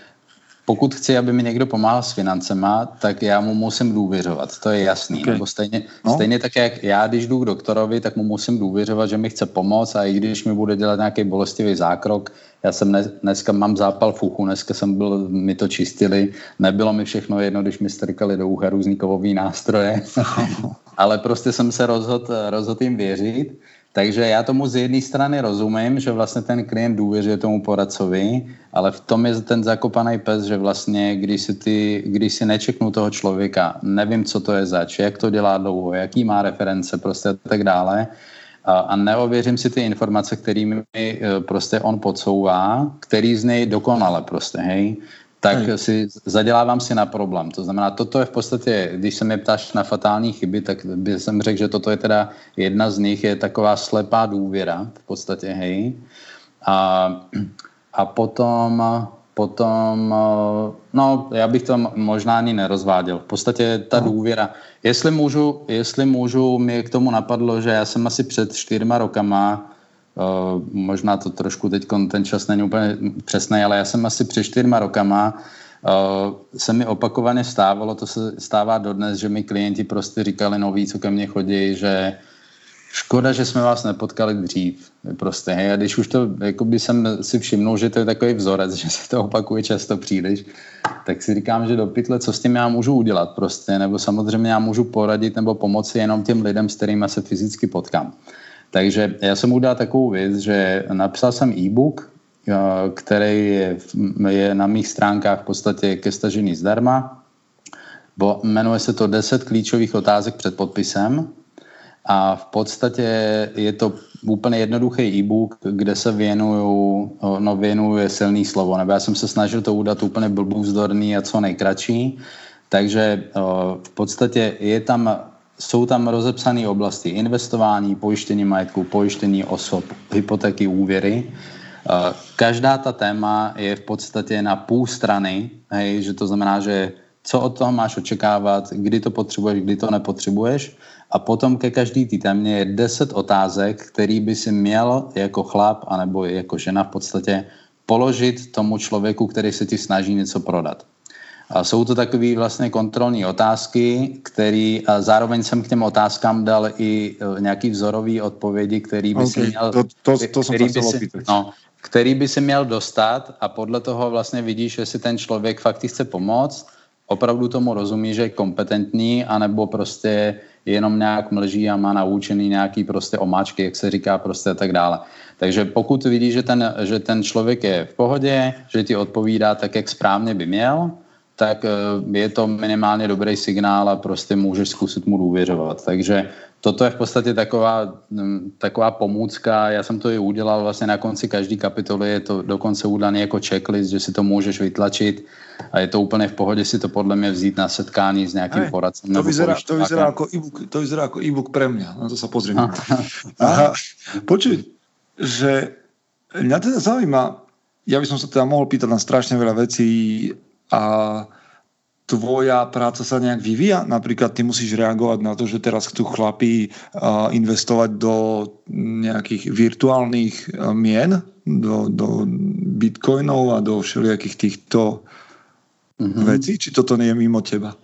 pokud chci, aby mi někdo pomáhal s financema, tak já mu musím důvěřovat, to je jasný. Okay. Nebo stejně, no. stejně tak, jak já, když jdu k doktorovi, tak mu musím důvěřovat, že mi chce pomoct a i když mi bude dělat nějaký bolestivý zákrok, já jsem dnes, dneska mám zápal v uchu, dneska jsem byl, mi to čistili, nebylo mi všechno jedno, když mi strkali do ucha různý kovový nástroje, ale prostě jsem se rozhodl rozhod jim věřit. Takže já tomu z jedné strany rozumím, že vlastně ten klient důvěřuje tomu poradcovi, ale v tom je ten zakopaný pes, že vlastně, když si, ty, když si nečeknu toho člověka, nevím, co to je zač, jak to dělá dlouho, jaký má reference prostě a tak dále, a, neověřím si ty informace, kterými mi e, prostě on podsouvá, který z něj dokonale prostě, hej tak Hej. si zadělávám si na problém. To znamená, toto je v podstatě, když se mě ptáš na fatální chyby, tak by jsem řekl, že toto je teda jedna z nich, je taková slepá důvěra v podstatě, hej. A, a potom, potom, no, já bych to možná ani nerozváděl. V podstatě ta no. důvěra. Jestli můžu, jestli můžu, mě k tomu napadlo, že já jsem asi před čtyřma rokama Uh, možná to trošku teď ten čas není úplně přesný, ale já jsem asi před čtyřma rokama uh, se mi opakovaně stávalo, to se stává dodnes, že mi klienti prostě říkali noví, co ke mně chodí, že škoda, že jsme vás nepotkali dřív. Prostě, a když už to, jakoby jsem si všimnul, že to je takový vzorec, že se to opakuje často příliš, tak si říkám, že do pytle, co s tím já můžu udělat prostě, nebo samozřejmě já můžu poradit nebo pomoci jenom těm lidem, s kterými se fyzicky potkám. Takže já jsem udělal takovou věc, že napsal jsem e-book, eh, který je, je na mých stránkách v podstatě ke stažení zdarma. Bo, jmenuje se to 10 klíčových otázek před podpisem a v podstatě je to úplně jednoduchý e-book, kde se věnuju, no věnuje silný slovo, nebo já jsem se snažil to udat úplně blbůzdorný a co nejkratší, takže v podstatě je tam jsou tam rozepsané oblasti investování, pojištění majetku, pojištění osob, hypotéky, úvěry. Každá ta téma je v podstatě na půl strany, hej, že to znamená, že co od toho máš očekávat, kdy to potřebuješ, kdy to nepotřebuješ. A potom ke každý té témě je 10 otázek, který by si měl jako chlap anebo jako žena v podstatě položit tomu člověku, který se ti snaží něco prodat. A jsou to takové vlastně kontrolní otázky, který a zároveň jsem k těm otázkám dal i e, nějaký vzorový odpovědi, který by okay, si měl, to, to, to který, by si, no, který by si měl dostat a podle toho vlastně vidíš, jestli ten člověk fakt chce pomoct, opravdu tomu rozumí, že je kompetentní, anebo prostě jenom nějak mlží a má naučený nějaký prostě omáčky, jak se říká prostě a tak dále. Takže pokud vidíš, že ten, že ten člověk je v pohodě, že ti odpovídá tak, jak správně by měl, tak eh, je to minimálně dobrý signál a prostě můžeš zkusit mu důvěřovat. Takže toto je v podstatě taková, mm, taková pomůcka. Já jsem to i udělal vlastně na konci každé kapitoly, je to dokonce udaný jako checklist, že si to můžeš vytlačit a je to úplně v pohodě si to podle mě vzít na setkání s nějakým Aj, poradcem. To vyzerá, to vyzerá jako e-book, to vyzerá jako e-book pre mňa, na to sa pozriem. Aha, počuj, že mňa teda zaujíma, ja by som sa teda mohol pýtať na strašne veľa vecí, a tvoja práca sa nejak vyvíja? Napríklad ty musíš reagovať na to, že teraz chcú chlapí investovať do nejakých virtuálnych mien, do, do bitcoinov a do všelijakých týchto mm-hmm. vecí? Či toto nie je mimo teba?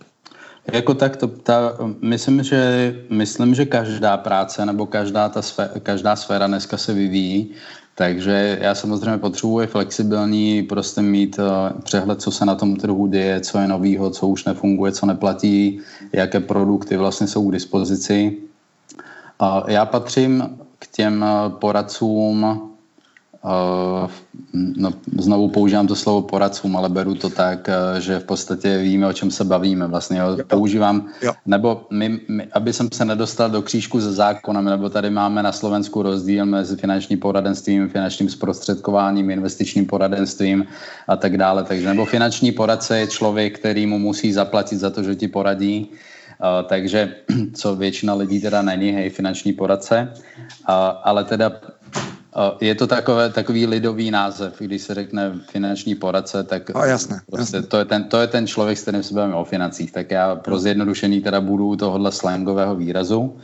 Jako tak to, ta, myslím, že, myslím, že každá práce nebo každá, ta sféra, každá sféra dneska se vyvíjí Takže já samozřejmě potřebuji flexibilní, prostě mít uh, přehled, co se na tom trhu děje, co je novýho, co už nefunguje, co neplatí, jaké produkty vlastně jsou k dispozici. Já patřím k těm poradcům, Uh, no, znovu používám to slovo poradcům, ale beru to tak, uh, že v podstatě víme, o čem se bavíme. Vlastně jo. používám, jo. nebo my, my, aby jsem se nedostal do křížku se zákonem, nebo tady máme na Slovensku rozdíl mezi finančním poradenstvím, finančním zprostředkováním, investičním poradenstvím a tak dále. Takže nebo finanční poradce je člověk, který mu musí zaplatit za to, že ti poradí. Uh, takže co většina lidí teda není, hej, finanční poradce, uh, ale teda je to takové, takový lidový název, když se řekne finanční poradce, tak a jasné, prostě jasné. To, je ten, to je ten člověk, s kterým se bavíme o financích. Tak já pro zjednodušení teda budu tohohle slangového výrazu.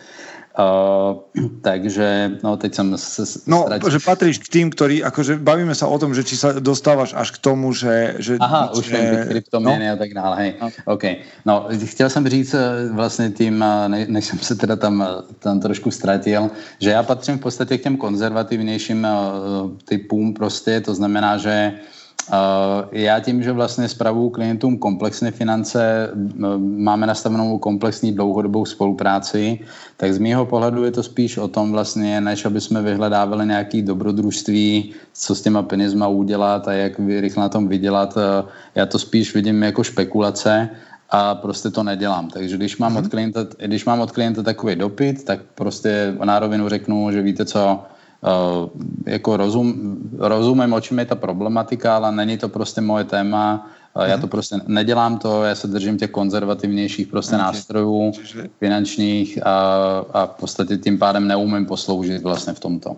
Uh, takže, no teď som sa No, že patríš k tým, ktorí, akože bavíme sa o tom, že či sa dostávaš až k tomu, že... že Aha, už viem, byť kryptoměny no? a tak dále, hej. No. OK. No, chtěl jsem říct eh, vlastně tím, eh, ne, než jsem se teda tam, tam trošku ztratil, že já patřím v podstatě k těm konzervativnějším typům prostě, to znamená, že já tím, že vlastně spravuju klientům komplexné finance, máme nastavenou komplexní dlouhodobou spolupráci, tak z mého pohledu je to spíš o tom vlastně, než aby jsme vyhledávali nějaký dobrodružství, co s těma penězma udělat a jak rychle na tom vydělat. Já to spíš vidím jako špekulace a prostě to nedělám. Takže když mám, mm-hmm. od klienta, když mám od klienta takový dopyt, tak prostě na rovinu řeknu, že víte co, jako rozum, rozumím, o čem je ta problematika, ale není to prostě moje téma. Uh, já to mhm. prostě nedělám to, já se držím těch konzervativnějších prostě okay. nástrojů finančních a, a v podstatě tím pádem neumím posloužit vlastně v tomto.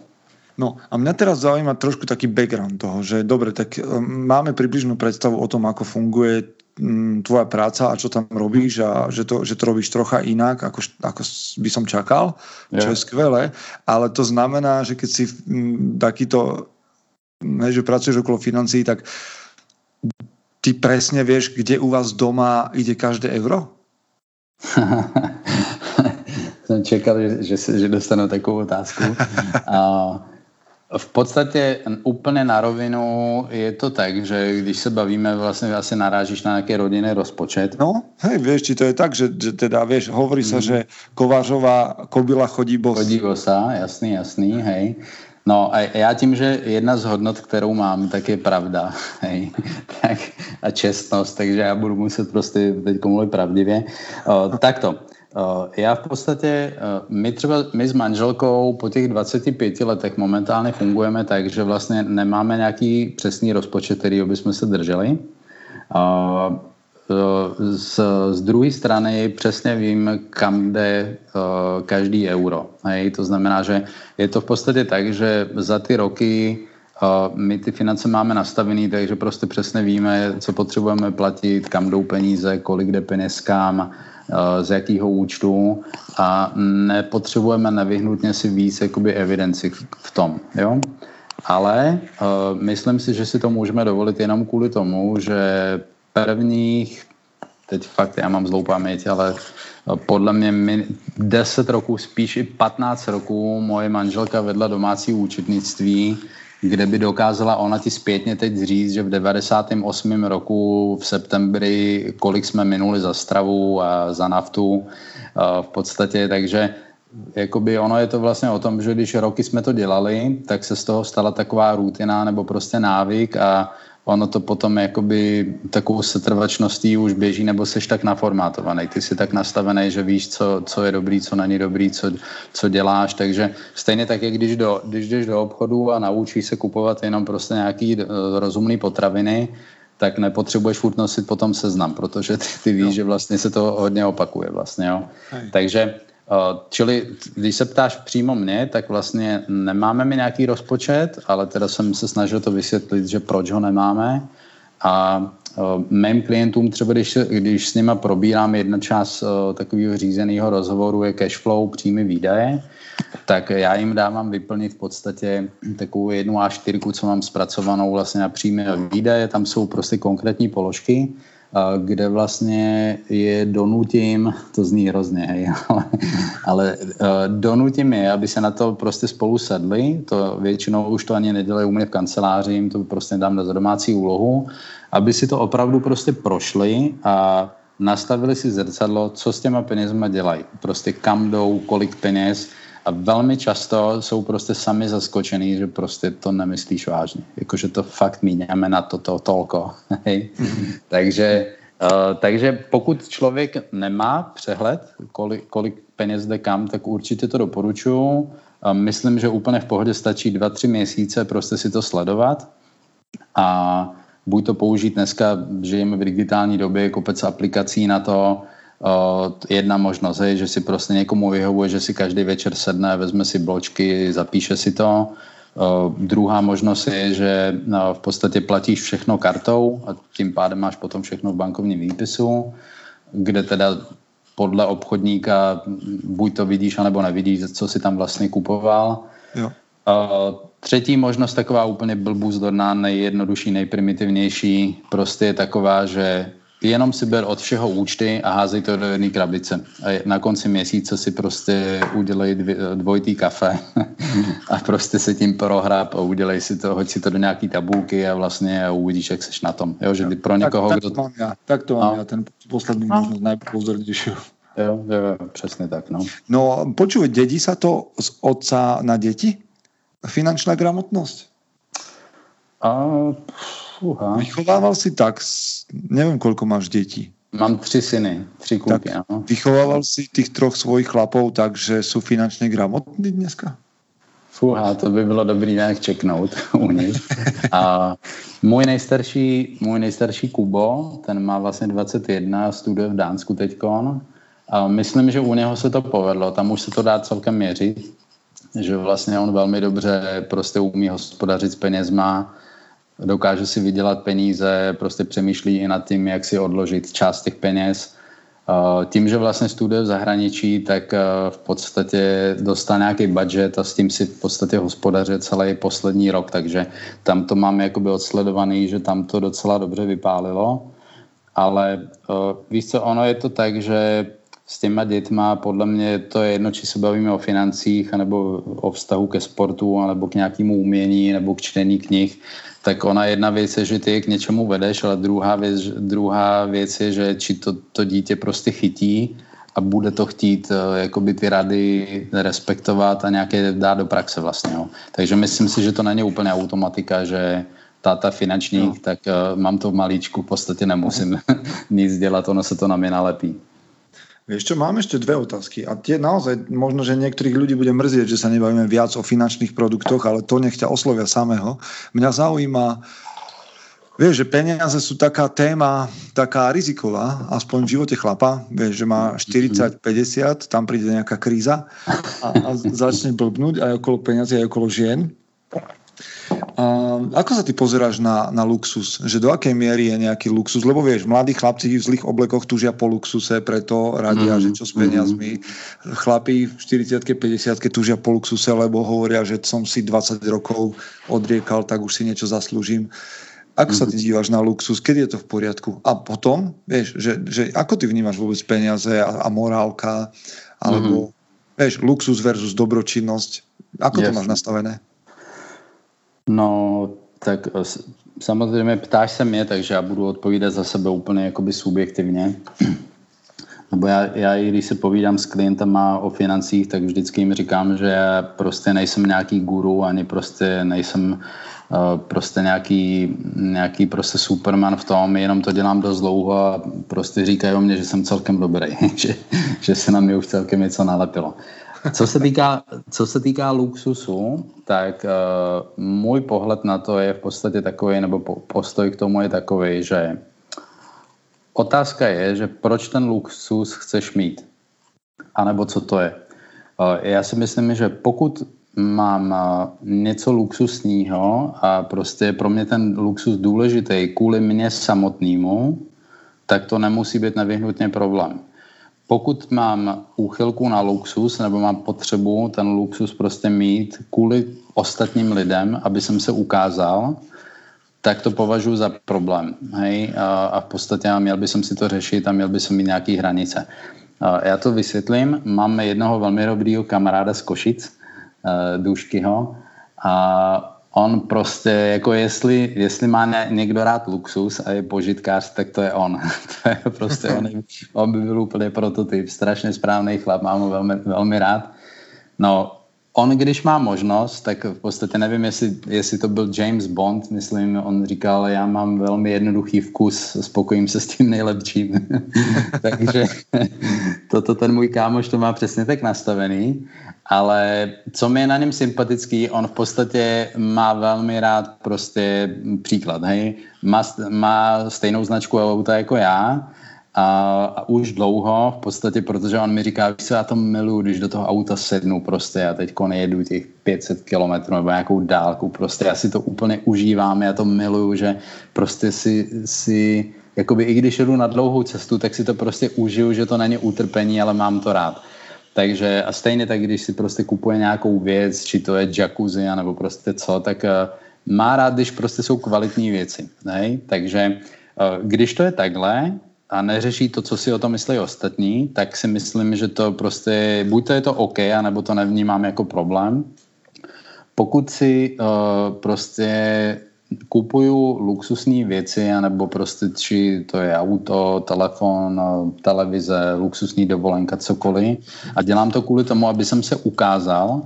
No a mňa teraz zaujíma trošku taký background toho, že dobre, tak máme približnú predstavu o tom, ako funguje Mm, tvoja práca a čo tam robíš a že to, že to robíš trocha inak, ako, ako by som čakal, čo je skvelé, ale to znamená, že keď si mm, takýto, ne, že pracuješ okolo financií, tak ty presne vieš, kde u vás doma ide každé euro? Jsem čekal, že, že, že dostanu takovou otázku. A v podstatě úplně na rovinu je to tak, že když se bavíme, vlastně asi narážíš na nějaký rodinný rozpočet. No, hej, vieš, či to je tak, že, že teda, vieš, hovorí sa, mm. že Kovářová kobila chodí bosa. Chodí bosa, jasný, jasný, hej. No a já tím, že jedna z hodnot, kterou mám, tak je pravda hej, tak, a čestnost, takže já budu muset prostě teď mluvit pravdivě. O, takto, já v podstatě, eh, my třeba, my s manželkou po těch 25 letech momentálně fungujeme tak, že vlastně nemáme nějaký přesný rozpočet, který bychom se drželi. Eh, z, z druhé strany přesně vím, kam jde každý euro. Hej? To znamená, že je to v podstatě tak, že za ty roky my ty finance máme nastavený, takže prostě přesně víme, co potřebujeme platit, kam jdou peníze, kolik jde penězkám, z jakého účtu a nepotřebujeme nevyhnutně si víc jakoby evidenci v tom. Jo? Ale uh, myslím si, že si to můžeme dovolit jenom kvůli tomu, že prvních, teď fakt já mám zlou paměť, ale podle mě 10 roků, spíš i 15 roků moje manželka vedla domácí účetnictví kde by dokázala ona ti zpětně teď říct, že v 98. roku v septembri, kolik jsme minuli za stravu a za naftu v podstatě, takže jakoby ono je to vlastně o tom, že když roky jsme to dělali, tak se z toho stala taková rutina nebo prostě návyk a ono to potom jakoby takovou setrvačností už běží, nebo seš tak naformátovaný. Ty jsi tak nastavený, že víš, co, co je dobrý, co není dobrý, co, co děláš, takže stejně tak, jak když, do, když jdeš do obchodu a naučíš se kupovat jenom prostě nějaký uh, rozumný potraviny, tak nepotřebuješ furt nosit potom seznam, protože ty, ty víš, jo. že vlastně se to hodně opakuje vlastně, jo. Takže čili když se ptáš přímo mě, tak vlastně nemáme mi nějaký rozpočet, ale teda jsem se snažil to vysvětlit, že proč ho nemáme. A uh, mým klientům třeba, když, když s nima probírám jedna část uh, takového řízeného rozhovoru je cash flow, příjmy výdaje, tak já jim dávám vyplnit v podstatě takovou jednu A4, co mám zpracovanou vlastně na příjmy a výdaje. Tam jsou prostě konkrétní položky kde vlastně je donutím, to zní hrozně, hej, ale, ale donutím je, aby se na to prostě spolu sedli, to většinou už to ani nedělají u mě v kanceláři, jim to prostě dám za domácí úlohu, aby si to opravdu prostě prošli a nastavili si zrcadlo, co s těma penězma dělají. Prostě kam jdou, kolik peněz, a velmi často jsou prostě sami zaskočený, že prostě to nemyslíš vážně. Jakože to fakt míňáme na to, to tolko. Mm-hmm. takže, uh, takže pokud člověk nemá přehled, kolik, kolik peněz jde kam, tak určitě to doporučuji. Uh, myslím, že úplně v pohodě stačí dva, tři měsíce prostě si to sledovat a buď to použít dneska, žijeme v digitální době, kopec aplikací na to, jedna možnost je, že si prostě někomu vyhovuje, že si každý večer sedne, vezme si bločky, zapíše si to. Druhá možnost je, že no, v podstatě platíš všechno kartou a tím pádem máš potom všechno v bankovním výpisu, kde teda podle obchodníka buď to vidíš, anebo nevidíš, co si tam vlastně kupoval. Jo. Třetí možnost, taková úplně blbůzdorná, nejjednodušší, nejprimitivnější, prostě je taková, že jenom si ber od všeho účty a házej to do jedné krabice. A na konci měsíce si prostě udělej dvě, dvojitý kafe a prostě se tím prohráp a udělej si to, hoď si to do nějaký tabulky a vlastně uvidíš, jak seš na tom. Jo, že pro někoho, tak, tak kdo... To mám já, tak to mám no. já, ten poslední no. možnost najpozornejší. Jo, jo, přesně tak, no. No, počuj, dědí sa to z otca na děti? Finančná gramotnosť? A, Fúha. Vychovával si tak, neviem, koľko máš detí. Mám tři syny, tři kluky, tak ano. Vychovával si tých troch svojich chlapov tak, že sú finančne gramotní dneska? Fúha, to by bylo dobrý nějak čeknout u nich. A můj nejstarší, můj nejstarší Kubo, ten má vlastně 21, studuje v Dánsku teďkon. A myslím, že u něho se to povedlo, tam už se to dá celkem měřit, že vlastně on velmi dobře prostě umí hospodařit s penězma, dokáže si vydělat peníze, prostě přemýšlí i nad tím, jak si odložit část těch peněz. Tím, že vlastně studuje v zahraničí, tak v podstatě dostal nějaký budget a s tím si v podstatě hospodaře celý poslední rok, takže tam to mám jakoby odsledovaný, že tam to docela dobře vypálilo. Ale víš co, ono je to tak, že s těma dětma podle mě to je jedno, či se bavíme o financích, nebo o vztahu ke sportu, nebo k nějakému umění, nebo k čtení knih, tak ona jedna věc je, že ty je k něčemu vedeš, ale druhá věc, druhá věc je, že či to, to dítě prostě chytí a bude to chtít uh, jakoby ty rady respektovat a nějaké dát do praxe vlastně. Jo. Takže myslím si, že to není úplně automatika, že táta finančník, no. tak uh, mám to v malíčku, v podstatě nemusím nic dělat, ono se to na mě nalepí. Vieš čo, mám ešte dve otázky. A tie naozaj, možno, že niektorých ľudí bude mrzieť, že sa nebavíme viac o finančných produktoch, ale to nech ťa oslovia samého. Mňa zaujíma, vieš, že peniaze sú taká téma, taká riziková, aspoň v živote chlapa, vieš, že má 40-50, tam príde nejaká kríza a, a začne blbnúť aj okolo peniazy, aj okolo žien a ako sa ty pozeráš na, na luxus? Že do akej miery je nejaký luxus? Lebo vieš, mladí chlapci v zlých oblekoch tužia po luxuse, preto radia, mm. že čo s peniazmi. Mm. Chlapi v 40 50 tužia po luxuse, lebo hovoria, že som si 20 rokov odriekal, tak už si niečo zaslúžim. Ako sa ty mhm. díváš na luxus? Kedy je to v poriadku? A potom, vieš, že, že ako ty vnímaš vôbec peniaze a, a morálka? Alebo, mm-hmm. vieš, luxus versus dobročinnosť. Ako yes. to máš nastavené? No, tak eh, samozřejmě ptáš se mě, takže já budu odpovídat za sebe úplně jakoby subjektivně. Nebo já, já i když se povídám s klientama o financích, tak vždycky jim říkám, že já prostě nejsem nějaký guru, ani prostě nejsem uh, prostě nějaký, nějaký prostě superman v tom, jenom to dělám dost dlouho a prostě říkají o mě, že jsem celkem dobrý, že, že se na mě už celkem něco nalepilo. Co se týká, co se týká luxusu, tak uh, můj pohled na to je v podstatě takový, nebo po, postoj k tomu je takový, že otázka je, že proč ten luxus chceš mít? A nebo co to je? Uh, já si myslím, že pokud mám uh, něco luxusního a prostě je pro mě ten luxus důležitý kvůli mně samotnému, tak to nemusí být nevyhnutně problém pokud mám úchylku na luxus nebo mám potřebu ten luxus prostě mít kvůli ostatním lidem, aby jsem se ukázal, tak to považuji za problém. Hej? A, a v podstatě měl by som si to řešit a měl by som mít nějaký hranice. A já to vysvětlím. Mám jednoho velmi dobrýho kamaráda z Košic, Duškyho, a on prostě, jako jestli, jestli má někdo rád luxus a je požitkář, tak to je on. to je prostě on, on by byl úplně prototyp, strašně správný chlap, mám ho velmi, velmi rád. No, on, když má možnost, tak v podstatě nevím, jestli, jestli to byl James Bond, myslím, on říkal, já mám velmi jednoduchý vkus, spokojím se s tím nejlepším. Takže toto ten můj kámoš to má přesně tak nastavený ale co mi je na něm sympatický, on v podstatě má velmi rád prostě příklad, hej, má, má stejnou značku auta jako já a, a už dlouho v podstatě, protože on mi říká, co, já to miluju, když do toho auta sednu prostě, já teď nejedu těch 500 kilometrů nebo nějakou dálku, prostě já si to úplně užívám, já to miluju, že prostě si, si jakoby i když jedu na dlouhou cestu, tak si to prostě užiju, že to není utrpení, ale mám to rád. Takže a stejně tak, když si prostě kupuje nějakou věc, či to je jacuzzi, nebo prostě co, tak uh, má rád, když prostě jsou kvalitní věci. Ne? Takže uh, když to je takhle a neřeší to, co si o tom myslí ostatní, tak si myslím, že to prostě, buď to je to OK, anebo to nevnímám jako problém. Pokud si uh, prostě kupuju luxusní věci, anebo prostě či to je auto, telefon, televize, luxusní dovolenka, cokoliv a dělám to kvůli tomu, aby jsem se ukázal,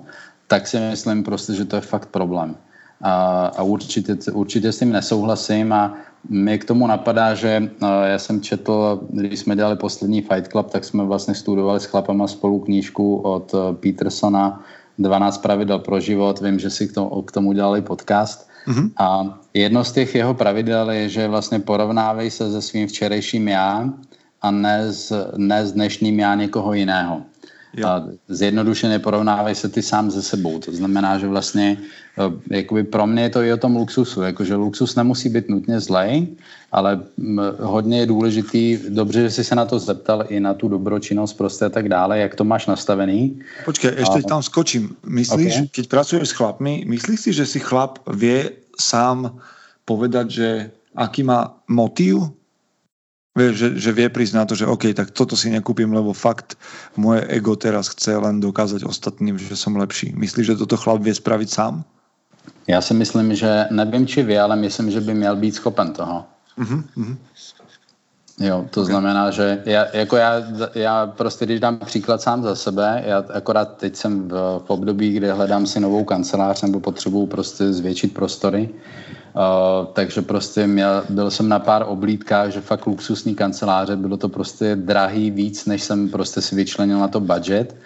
tak si myslím prostě, že to je fakt problém. A, a určitě, určitě s tím nesouhlasím a mi k tomu napadá, že já jsem četl, když jsme dělali poslední Fight Club, tak jsme vlastně studovali s chlapama spolu knížku od Petersona 12 pravidel pro život. Vím, že si k tomu, k tomu dělali podcast Mm-hmm. A jedno z těch jeho pravidel je, že vlastně porovnávej se se svým včerejším já a ne s, ne s dnešním já někoho jiného. Jo. A zjednodušeně porovnávej se ty sám ze sebou. To znamená, že vlastně eh, jakoby pro mě je to i o tom luxusu. Jakože luxus nemusí být nutně zlej, ale hodně je důležitý, dobře, že jsi se na to zeptal i na tu dobročinnost prostě a tak dále, jak to máš nastavený. Počkej, ještě a... tam skočím. Myslíš, okay. keď pracuješ s chlapmi, myslíš si, že si chlap vie sám povedať, že aký má motív Vieš, že, že vie prísť na to, že OK, tak toto si nekúpim, lebo fakt moje ego teraz chce len dokázať ostatným, že som lepší. Myslíš, že toto chlap vie spraviť sám? Já si myslím, že nevím, či vy, ale myslím, že by měl být schopen toho. Uh-huh, Jo, to okay. znamená, že já, jako já, já prostě, když dám příklad sám za sebe, já akorát teď jsem v, v období, kdy hledám si novou kancelář nebo potřebuju prostě zvětšit prostory, Uh, takže prostě měl, byl jsem na pár oblídkách, že fakt luxusní kanceláře, bylo to prostě drahý víc, než jsem prostě si vyčlenil na to budget,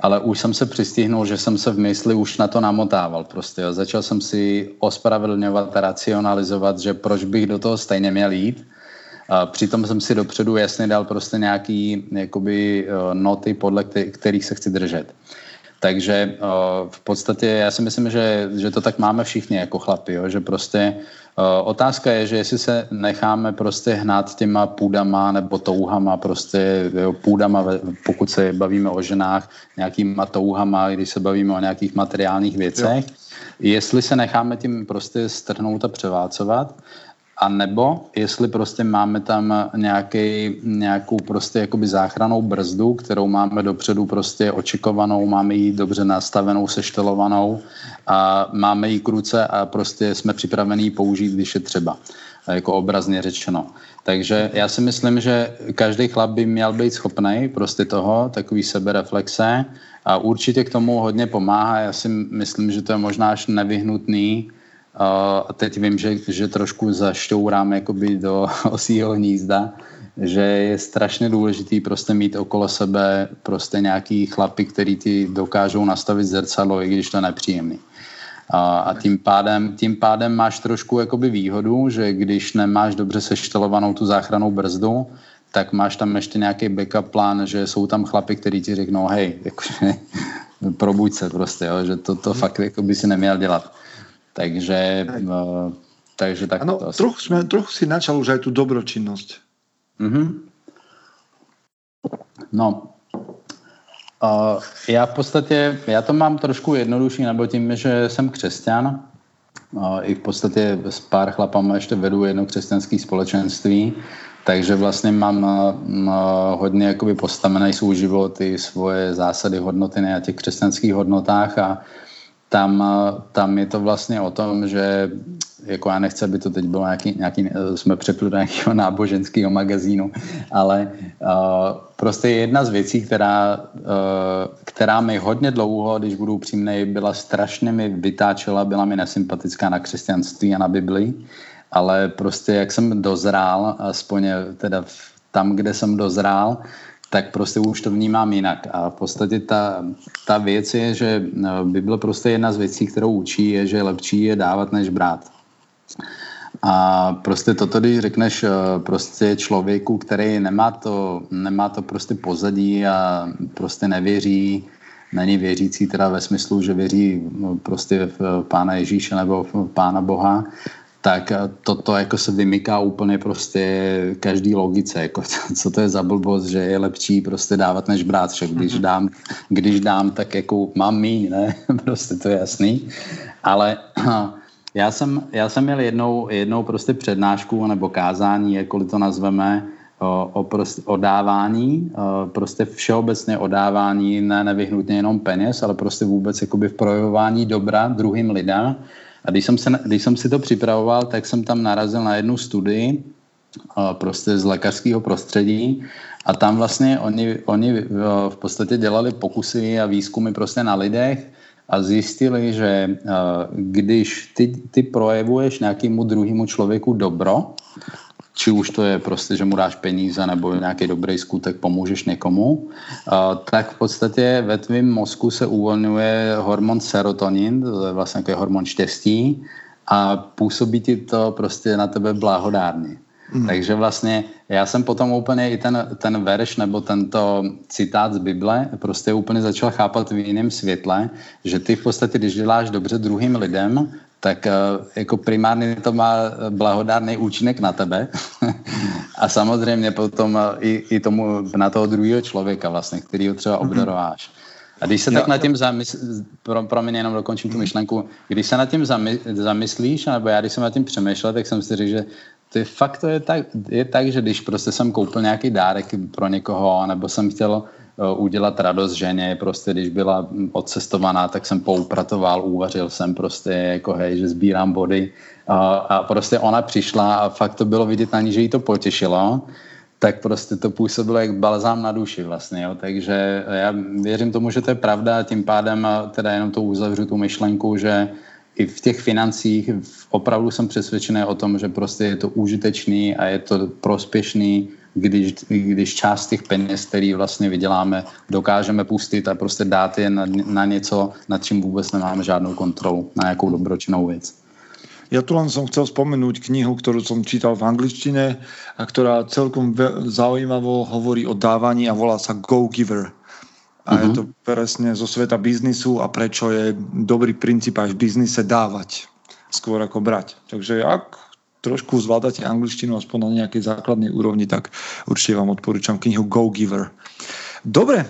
ale už jsem se přistihnul, že jsem se v mysli už na to namotával prostě. Jo. Začal jsem si ospravedlňovat a racionalizovat, že proč bych do toho stejně měl jít. A přitom jsem si dopředu jasně dal prostě nějaký jakoby, uh, noty, podle kterých se chci držet. Takže eh, v podstatě já si myslím, že, že to tak máme všichni jako chlapi, jo? že prostě eh, otázka je, že jestli se necháme prostě hnát těma půdama nebo touhama, prostě jo, půdama, pokud se bavíme o ženách, nějakýma touhama, když se bavíme o nějakých materiálních věcech, jo. jestli se necháme tím prostě strhnout a převálcovat, a nebo jestli prostě máme tam nějaký, nějakou prostě jakoby záchranou brzdu, kterou máme dopředu prostě očekovanou, máme ji dobře nastavenou, seštelovanou a máme ji k ruce a prostě jsme připravení použít, když je třeba, jako obrazně řečeno. Takže já si myslím, že každý chlap by měl být schopný prostě toho, takový sebereflexe a určitě k tomu hodně pomáhá. Já si myslím, že to je možná až nevyhnutný, a teď vím, že, že trošku zašťourám jakoby do osího hnízda, že je strašně důležitý prostě mít okolo sebe prostě nějaký chlapy, který ti dokážou nastavit zrcadlo, i když to je nepříjemný. A, a tím, pádem, tím pádem máš trošku jakoby výhodu, že když nemáš dobře seštelovanou tu záchranou brzdu, tak máš tam ještě nějaký backup plán, že jsou tam chlapy, kteří ti řeknou, hej, jakože, probuď se prostě, jo, že to, to fakt jako by si neměl dělat. Takže, uh, takže tak ano, to trochu, sme, trochu si načal už aj tú dobročinnosť. Mm-hmm. No, uh, já v podstatě, já to mám trošku jednodušší, nebo tím, že jsem křesťan, i v podstatě s pár chlapama ještě vedu jedno křesťanské společenství, takže vlastně mám hodně jakoby postavený svůj život i svoje zásady, hodnoty na těch křesťanských hodnotách. A tam, tam je to vlastně o tom, že jako já nechci, aby to teď bylo nějaký, nějaký jsme přepli do nějakého náboženského magazínu, ale uh, prostě jedna z věcí, která, uh, která mi hodně dlouho, když budu upřímný, byla strašně mi vytáčela, byla mi nesympatická na křesťanství a na Biblii, ale prostě jak jsem dozrál, aspoň teda tam, kde jsem dozrál, tak prostě už to vnímám jinak. A v podstatě ta, ta věc je, že Bible prostě jedna z věcí, kterou učí, je, že lepší je dávat, než brát. A prostě toto, když řekneš eh, prostě člověku, který nemá to, nemá to prostě pozadí a prostě nevěří, není věřící teda ve smyslu, že věří no, prostě v Pána Ježíše nebo v Pána Boha, tak toto jako se vymyká úplně prostě každý logice, jako co to je za blbost, že je lepší prostě dávat než brát, však když mhm. dám, když dám, tak jako mám míň, ne, prostě to je jasný, ale já jsem, já jsem měl jednou, jednou prostě přednášku nebo kázání, jakkoliv to nazveme, o, o, prostě, o dávání, o, prostě všeobecně o dávání, ne nevyhnutně jenom peněz, ale prostě vůbec jakoby v projevování dobra druhým lidem. A když jsem, se, když jsem si to připravoval, tak jsem tam narazil na jednu studii o, prostě z lékařského prostředí. A tam vlastně oni, oni v podstatě dělali pokusy a výzkumy prostě na lidech, a zjistili, že eh, když ty, ty projevuješ nějakému druhému člověku dobro, či už to je prostě, že mu dáš peníze nebo nějaký dobrý skutek, pomůžeš někomu, tak v podstatě ve tvém mozku se uvolňuje hormon serotonin, to je vlastně takový hormon štěstí a působí ti to prostě na tebe blahodárně. Mm. Takže vlastně já jsem potom úplně i ten, ten verš nebo tento citát z Bible prostě úplně začal chápat v jiném světle, že ty v podstatě, když děláš dobře druhým lidem, tak eh, jako primárně to má blahodárný účinek na tebe a samozřejmě potom eh, i, i tomu na toho druhého člověka vlastně, který ho třeba mhm. obdarováš. A když se tak nad tím zamyslíš, pro, mě jenom dokončím tu mhm. myšlenku, když se nad tím zamyslíš, nebo já když jsem nad tím přemýšlel, tak jsem si řekl, že ty fakt to je tak, je tak, že když prostě jsem koupil nějaký dárek pro někoho, nebo jsem chtěl uh, udělat radost ženě, prostě když byla odcestovaná, tak jsem poupratoval, uvařil jsem prostě jako hej, že sbírám body uh, a prostě ona přišla a fakt to bylo vidět na ní, že jí to potěšilo, tak prostě to působilo jak balzám na duši vlastně, jo. takže já věřím tomu, že to je pravda a tím pádem teda jenom to uzavřu tu myšlenku, že i v těch financích opravdu jsem přesvědčený o tom, že prostě je to užitečný a je to prospěšný, když, když část těch peněz, který vlastně vyděláme, dokážeme pustit a prostě dát je na, na něco, nad čím vůbec nemáme žádnou kontrolu, na nějakou dobročinnou věc. Ja tu len som chcel spomenúť knihu, ktorú som čítal v angličtine a ktorá celkom zaujímavo hovorí o dávaní a volá sa Go Giver. A uh-huh. je mhm. to presne zo sveta biznisu a prečo je dobrý princíp aj v biznise dávať skôr ako brať. Takže ak trošku zvládate angličtinu aspoň na nejakej základnej úrovni, tak určite vám odporúčam knihu Go Giver. Dobre,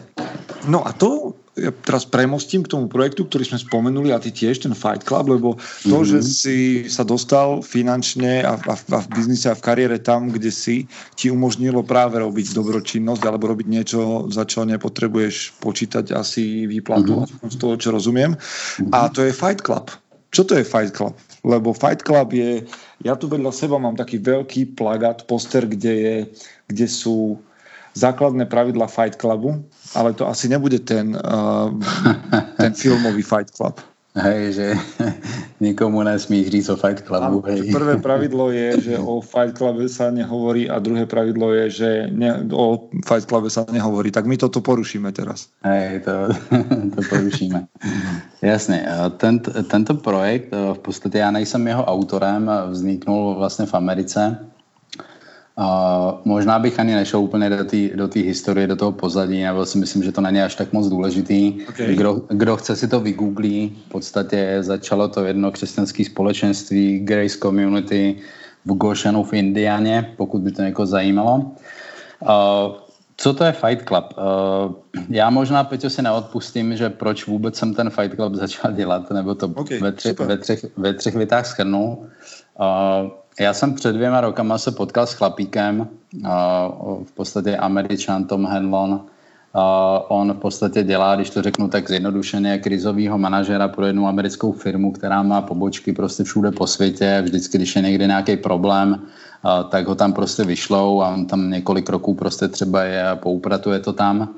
no a to ja teraz premostím k tomu projektu, ktorý sme spomenuli a ty tiež, ten Fight Club, lebo to, mm-hmm. že si sa dostal finančne a, a, a v biznise a v kariére tam, kde si, ti umožnilo práve robiť dobročinnosť alebo robiť niečo, za čo nepotrebuješ počítať asi výplatu, mm-hmm. z toho, čo rozumiem. Mm-hmm. A to je Fight Club. Čo to je Fight Club? Lebo Fight Club je, ja tu vedľa seba mám taký veľký plagát, poster, kde, je, kde sú základné pravidla Fight Clubu, ale to asi nebude ten, uh, ten filmový Fight Club. Hej, že nikomu nesmíš říct o Fight Clubu. Hej. Prvé pravidlo je, že o Fight Clube sa nehovorí a druhé pravidlo je, že ne, o Fight Clube sa nehovorí. Tak my toto porušíme teraz. Hej, to, to porušíme. Jasně, Tent, tento projekt, v podstatě já nejsem jeho autorem, vzniknul vlastně v Americe Uh, možná bych ani nešel úplně do té do historie, do toho pozadí, nebo si myslím, že to není až tak moc důležitý. Okay. Kdo, kdo chce si to vygooglí, v podstatě začalo to jedno křesťanské společenství, Grace Community v Goshenu v Indianě, pokud by to někoho zajímalo. Uh, co to je Fight Club? Uh, já možná, Peťo, si neodpustím, že proč vůbec jsem ten Fight Club začal dělat, nebo to okay, ve, tři, ve, třech, ve třech větách schrnul. Uh, já jsem před dvěma rokama se potkal s chlapíkem, v podstatě američan Tom Henlon. On v podstatě dělá, když to řeknu tak zjednodušeně, krizového manažera pro jednu americkou firmu, která má pobočky prostě všude po světě. Vždycky, když je někde nějaký problém, tak ho tam prostě vyšlou a on tam několik roků prostě třeba je a poupratuje to tam.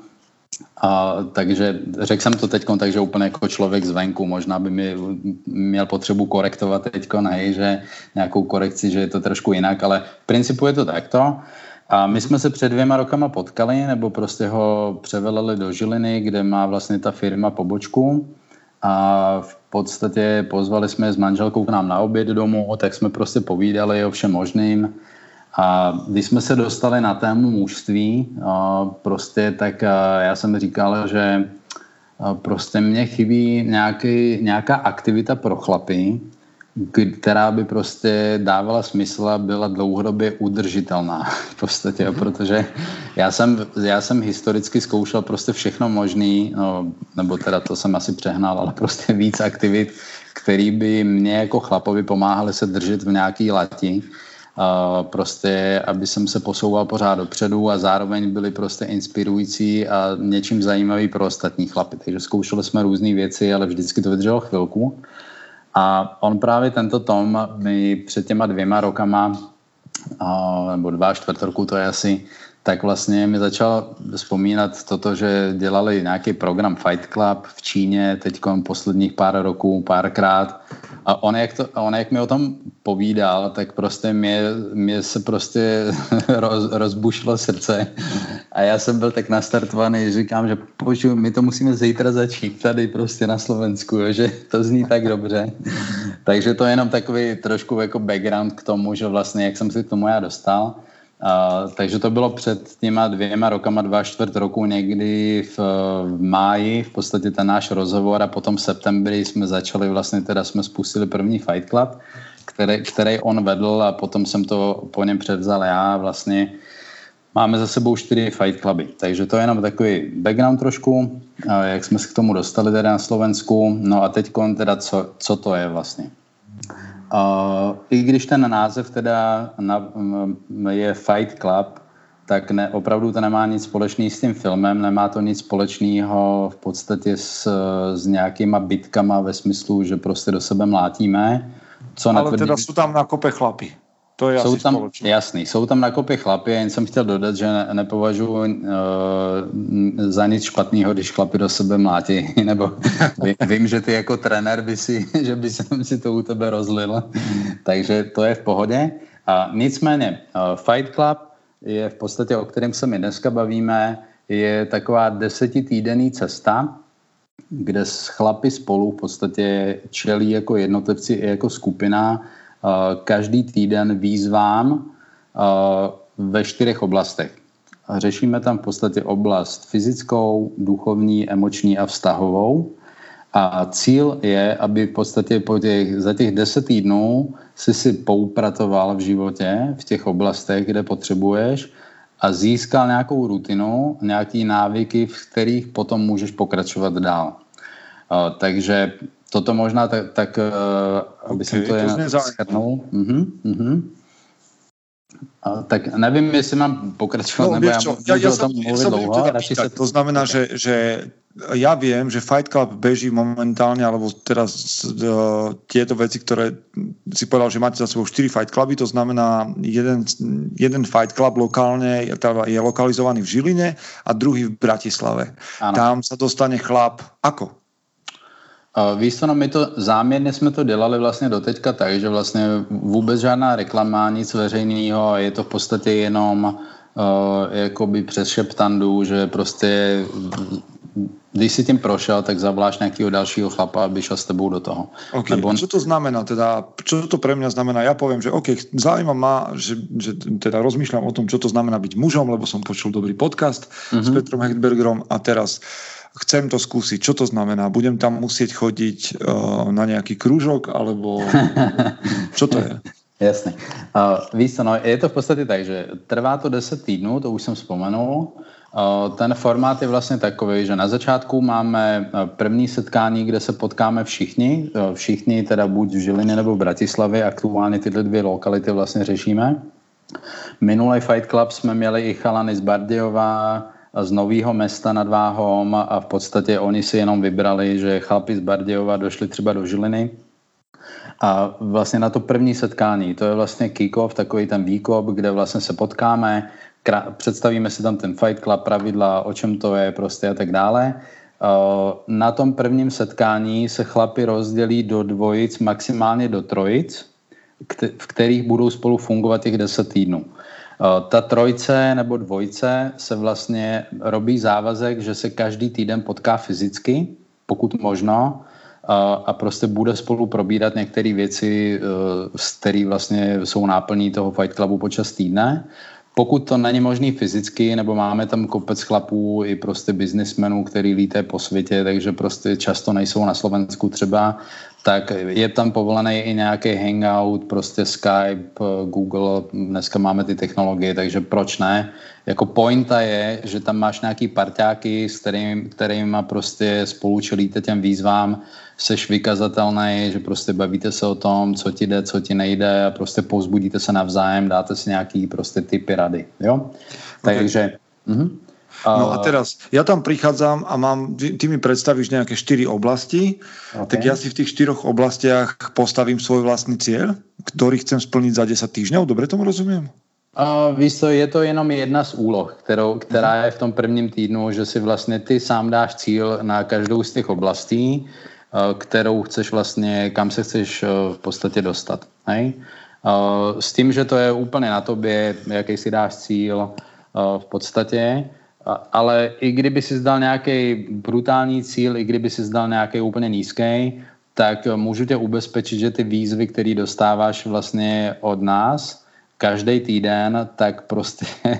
A, takže řekl jsem to teď, takže úplně jako člověk zvenku, možná by mi měl potřebu korektovat teď, hej, že nějakou korekci, že je to trošku jinak, ale v principu je to takto. A my jsme se před dvěma rokama potkali, nebo prostě ho převelili do Žiliny, kde má vlastně ta firma pobočku. A v podstatě pozvali jsme s manželkou k nám na oběd domů, tak jsme prostě povídali o všem možným. A když jsme se dostali na tému mužství, prostě tak já jsem říkal, že prostě mě chybí nějaký, nějaká aktivita pro chlapy, která by prostě dávala smysl a byla dlouhodobě udržitelná v podstatě, protože já jsem, já jsem historicky zkoušel prostě všechno možný, no, nebo teda to jsem asi přehnal, ale prostě víc aktivit, který by mě jako chlapovi pomáhaly se držet v nějaký lati prostě, aby jsem se posouval pořád dopředu a zároveň byli prostě inspirující a něčím zajímavý pro ostatní chlapy. Takže zkoušeli jsme různé věci, ale vždycky to vydrželo chvilku. A on právě tento Tom mi před těma dvěma rokama, nebo dva čtvrt roku to je asi, tak vlastně mi začal vzpomínat toto, že dělali nějaký program Fight Club v Číně teď posledních pár roků, párkrát. A on jak, to, on jak mi o tom povídal, tak prostě mě, mě se prostě roz, rozbušilo srdce. A já jsem byl tak nastartovaný, že říkám, že poču, my to musíme zítra začít tady prostě na Slovensku, jo, že to zní tak dobře. Takže to je jenom takový trošku jako background k tomu, že vlastně jak jsem si k tomu já dostal. Uh, takže to bylo před těma dvěma rokama, dva čtvrt roku někdy v, v máji, v podstatě ten náš rozhovor a potom v septembri jsme začali vlastně, teda jsme spustili první Fight Club, který, který on vedl a potom jsem to po něm převzal já vlastně Máme za sebou čtyři Fight Cluby, takže to je jenom takový background trošku, jak jsme se k tomu dostali teda na Slovensku. No a teď teda co, co to je vlastně. Uh, I když ten název teda na, je Fight Club, tak ne, opravdu to nemá nic společného s tím filmem, nemá to nic společného v podstatě s, s nějakýma bitkama ve smyslu, že prostě do sebe mlátíme. Co Ale netvrdí... teda jsou tam na kope chlapy. To je jsou asi tam, společné. Jasný, jsou tam na kopě chlapy, jen jsem chtěl dodat, že ne, nepovažuji uh, za nic špatného, když chlapy do sebe mlátí, nebo ví, vím, že ty jako trenér by si, že by jsem si to u tebe rozlil, takže to je v pohodě. A nicméně, uh, Fight Club je v podstatě, o kterém se my dneska bavíme, je taková desetitýdenní cesta, kde s chlapy spolu v podstatě čelí jako jednotlivci i jako skupina každý týden výzvám eh, ve čtyřech oblastech. Řešíme tam v podstatě oblast fyzickou, duchovní, emoční a vztahovou. A cíl je, aby v podstatě po těch, za těch deset týdnů si si poupratoval v životě, v těch oblastech, kde potřebuješ a získal nějakou rutinu, nějaký návyky, v kterých potom můžeš pokračovat dál. Uh, takže toto možná tak, tak uh, aby okay, jsem to jen schrnul. Uh-huh. A, tak nevím, jestli mám pokračovat, no, nebo já, čo, ja, ja o tom mluvit dlouho. Teda pýtať, to znamená, že, že ja viem, že Fight Club beží momentálne, alebo teraz uh, tieto veci, ktoré si povedal, že máte za sebou 4 Fight Cluby, to znamená jeden, jeden Fight Club lokálne je lokalizovaný v Žiline a druhý v Bratislave. Ano. Tam sa dostane chlap ako? Uh, víš co, no my to záměrně jsme to dělali vlastně doteďka tak, že vlastně vůbec žádná reklama, nic veřejného, je to v podstatě jenom uh, jakoby přes šeptandu, že prostě když si tím prošel, tak zavláš nějakého dalšího chlapa, aby šel s tebou do toho. Okay. Nebo... Co to znamená teda, čo to pre mňa znamená? Ja poviem, že OK, zaujíma ma, že, že teda rozmýšľam o tom, čo to znamená byť mužom, lebo som počul dobrý podcast mm-hmm. s mhm. Petrom Hechtbergerom a teraz uh, chcem to skúsiť, čo to znamená? Budem tam musieť chodiť uh, na nejaký krúžok, alebo čo to je? Jasně. Uh, víš co, no, je to v podstatě tak, že trvá to 10 týdnů, to už jsem vzpomenul, Ten formát je vlastně takový, že na začátku máme první setkání, kde se potkáme všichni, všichni teda buď v Žilině nebo v Bratislavě, aktuálně tyhle dvě lokality vlastně řešíme. Minulý Fight Club jsme měli i chalany z Bardiova, z Nového města nad Váhom a v podstatě oni si jenom vybrali, že chlapi z Bardiova došli třeba do Žiliny a vlastně na to první setkání, to je vlastně kick-off, takový ten výkop, kde vlastně se potkáme, představíme si tam ten Fight Club, pravidla, o čem to je prostě a tak dále. Na tom prvním setkání se chlapi rozdělí do dvojic, maximálně do trojic, v kterých budou spolu fungovat těch 10 týdnů. Ta trojce nebo dvojce se vlastně robí závazek, že se každý týden potká fyzicky, pokud možno, a prostě bude spolu probírat některé věci, které vlastně jsou náplní toho Fight Clubu počas týdne. Pokud to není možný fyzicky, nebo máme tam kopec chlapů i prostě biznismenů, který líté po světě, takže prostě často nejsou na Slovensku třeba, tak je tam povolený i nějaký hangout, prostě Skype, Google, dneska máme ty technologie, takže proč ne? Jako pointa je, že tam máš nějaký parťáky, s kterým, kterýma prostě spolu čelíte těm výzvám, seš vykazatelný, že prostě bavíte se o tom, co ti jde, co ti nejde a prostě pozbudíte se navzájem, dáte si nějaký prostě typy rady, jo? Okay. Takže... Uh-huh. No a teraz, ja tam prichádzam a mám, ty mi predstavíš nejaké štyri oblasti, okay. tak ja si v tých štyroch oblastiach postavím svoj vlastný cieľ, ktorý chcem splniť za 10 týždňov, dobre tomu rozumiem? Uh, víš co, je to jenom jedna z úloh, kterou, která je v tom prvním týdnu, že si vlastně ty sám dáš cíl na každou z těch oblastí, uh, kterou chceš vlastně, kam se chceš uh, v podstatě dostat. Hej? Uh, s tím, že to je úplně na tobě, jaký si dáš cíl uh, v podstatě, ale i kdyby si zdal nějaký brutální cíl, i kdyby si zdal nějaký úplně nízký, tak můžu tě ubezpečit, že ty výzvy, které dostáváš vlastně od nás každý týden, tak prostě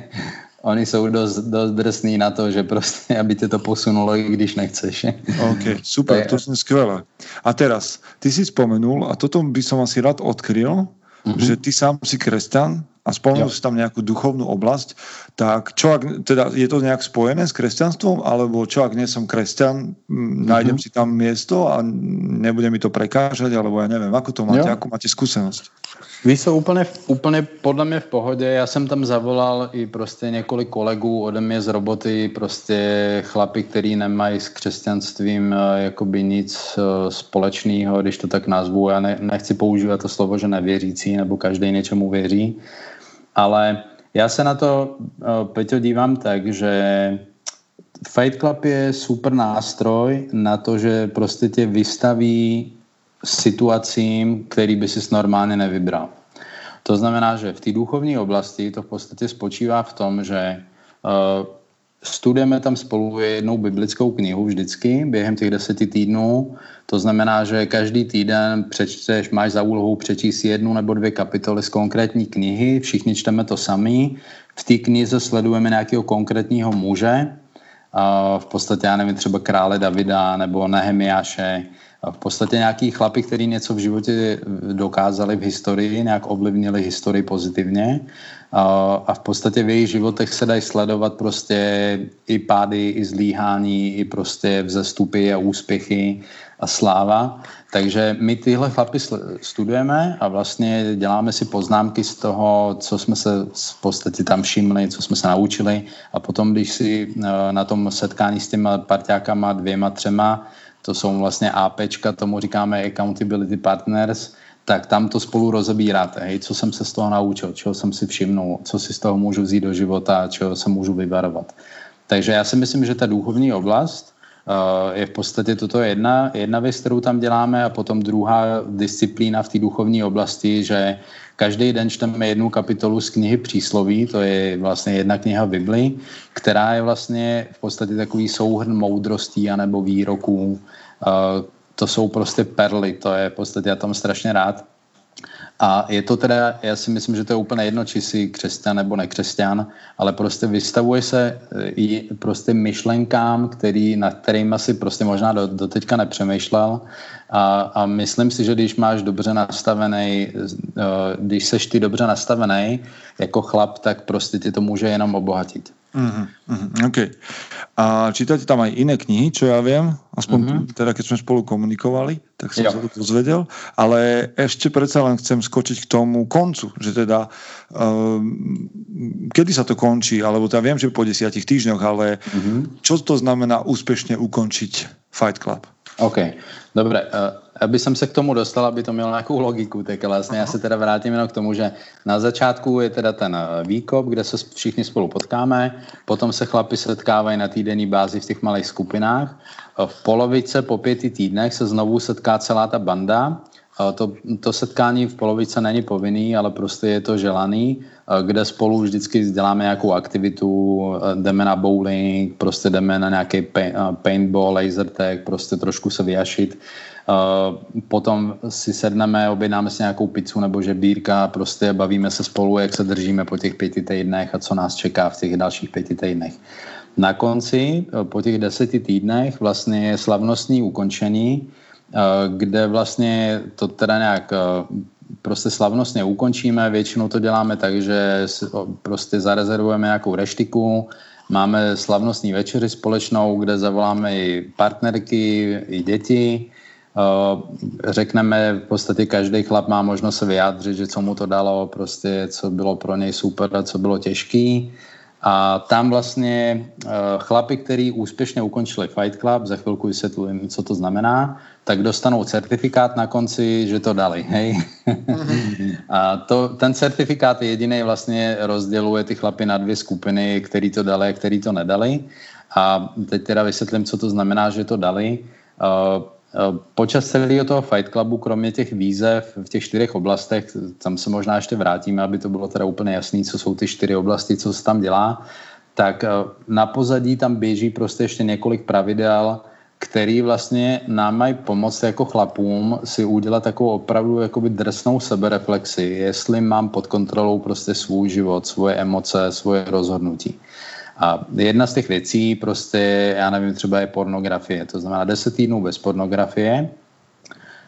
oni jsou dost, dost drsní na to, že prostě, aby tě to posunulo, i když nechceš. OK, super, to, je skvělé. A teraz, ty si spomenul, a toto by som asi rád odkryl, mm-hmm. že ty sám si kresťan a spomenul si tam nejakú duchovnú oblasť, tak čo ak, teda je to nejak spojené s kresťanstvom, alebo čo ak nie som kresťan, mm-hmm. nájdem si tam miesto a nebude mi to prekážať, alebo ja neviem, ako to máte, jo. ako máte skúsenosť? Víš, jsou úplně, úplně podle mě v pohodě. Já jsem tam zavolal i prostě několik kolegů ode mě z roboty, prostě chlapi, který nemají s křesťanstvím eh, jakoby nic eh, společného, když to tak nazvu. Já ne, nechci používat to slovo, že nevěřící, nebo každý něčemu věří. Ale já se na to, eh, Peťo, dívám tak, že Fight Club je super nástroj na to, že prostě tě vystaví situacím, který by si normálně nevybral. To znamená, že v té duchovní oblasti to v podstatě spočívá v tom, že uh, studujeme tam spolu jednou biblickou knihu vždycky během těch deseti týdnů. To znamená, že každý týden přečteš, máš za úlohu přečíst jednu nebo dvě kapitoly z konkrétní knihy, všichni čteme to sami. V té knize sledujeme nějakého konkrétního muže, v podstatě, já nevím, třeba krále Davida nebo Nehemiáše, v podstatě nějaký chlapi, který něco v životě dokázali v historii, nějak ovlivnili historii pozitivně a v podstatě v jejich životech se dají sledovat prostě i pády, i zlíhání, i prostě vzestupy a úspěchy a sláva. Takže my tyhle chlapy studujeme a vlastně děláme si poznámky z toho, co jsme se v podstatě tam všimli, co jsme se naučili a potom, když si eh, na tom setkání s těma parťákama dvěma, třema, to jsou vlastně APčka, tomu říkáme Accountability Partners, tak tam to spolu rozebíráte, hej, co jsem se z toho naučil, čeho jsem si všimnul, co si z toho můžu vzít do života, čeho se můžu vyvarovat. Takže já si myslím, že ta duchovní oblast je v podstatě toto jedna, jedna věc, kterou tam děláme a potom druhá disciplína v té duchovní oblasti, že každý den čteme jednu kapitolu z knihy Přísloví, to je vlastně jedna kniha Bibli, která je vlastně v podstatě takový souhrn moudrostí anebo výroků, uh, to jsou prostě perly, to je v podstatě, já tam strašně rád. A je to teda, já si myslím, že to je úplně jedno, či jsi křesťan nebo nekřesťan, ale prostě vystavuje se eh, i prostě myšlenkám, který, nad kterými si prostě možná do, do teďka nepřemýšlel. A, a myslím si, že když máš dobře nastavený, eh, když seš ty dobře nastavený jako chlap, tak prostě ti to může jenom obohatit. Uh-huh, OK. A čítate tam aj iné knihy, čo ja viem, aspoň uh-huh. teda keď sme spolu komunikovali, tak som jo. sa to dozvedel, ale ešte predsa len chcem skočiť k tomu koncu, že teda um, kedy sa to končí, alebo teda viem, že po desiatich týždňoch, ale uh-huh. čo to znamená úspešne ukončiť Fight Club? OK, dobre. Uh, aby jsem se k tomu dostal, aby to mělo nějakou logiku, tak vlastně já se teda vrátím jenom k tomu, že na začátku je teda ten eh, výkop, kde se všichni spolu potkáme, potom se chlapi setkávají na týdenní bázi v těch malých skupinách. Eh, v polovice po pěti týdnech se znovu setká celá ta banda. Eh, to, to setkání v polovice není povinný, ale prostě je to želaný, kde spolu vždycky děláme nějakou aktivitu, jdeme na bowling, prostě jdeme na nějaký paintball, laser tag, prostě trošku se vyjašit Eh, potom si sedneme, objednáme si nějakou pizzu nebo žebírka, prostě bavíme se spolu, jak se držíme po těch pěti týdnech a co nás čeká v těch dalších pěti týdnech. Na konci, eh, po těch deseti týdnech, vlastně je slavnostní ukončení, eh, kde vlastně to teda nějak prostě slavnostně ukončíme. Většinou to děláme tak, že prostě zarezervujeme nějakou reštiku, máme slavnostní večeři společnou, kde zavoláme i partnerky, i děti, Eh, řekneme, v podstatě každý chlap má možnost se vyjádřit, že co mu to dalo, prostě co bylo pro něj super a co bylo těžký. A tam vlastně uh, chlapi, kteří úspěšně ukončili Fight Club, za chvilku vysvětlím, co to znamená, tak dostanou certifikát na konci, že to dali. Hej? a to, ten certifikát je jediný vlastně rozděluje ty chlapy na dvě skupiny, který to dali a který to nedali. A teď teda vysvětlím, co to znamená, že to dali. Eh, počas celého toho Fight Clubu, kromě těch výzev v těch čtyřech oblastech, tam se možná ještě vrátíme, aby to bylo teda úplně jasný, co jsou ty čtyři oblasti, co se tam dělá, tak eh, na pozadí tam běží prostě ještě několik pravidel, který vlastně nám mají pomoct jako chlapům si udělat takovou opravdu jakoby drsnou sebereflexi, jestli mám pod kontrolou prostě svůj život, svoje emoce, svoje rozhodnutí. A jedna z těch věcí prostě, já nevím, třeba je pornografie. To znamená 10 týdnů bez pornografie,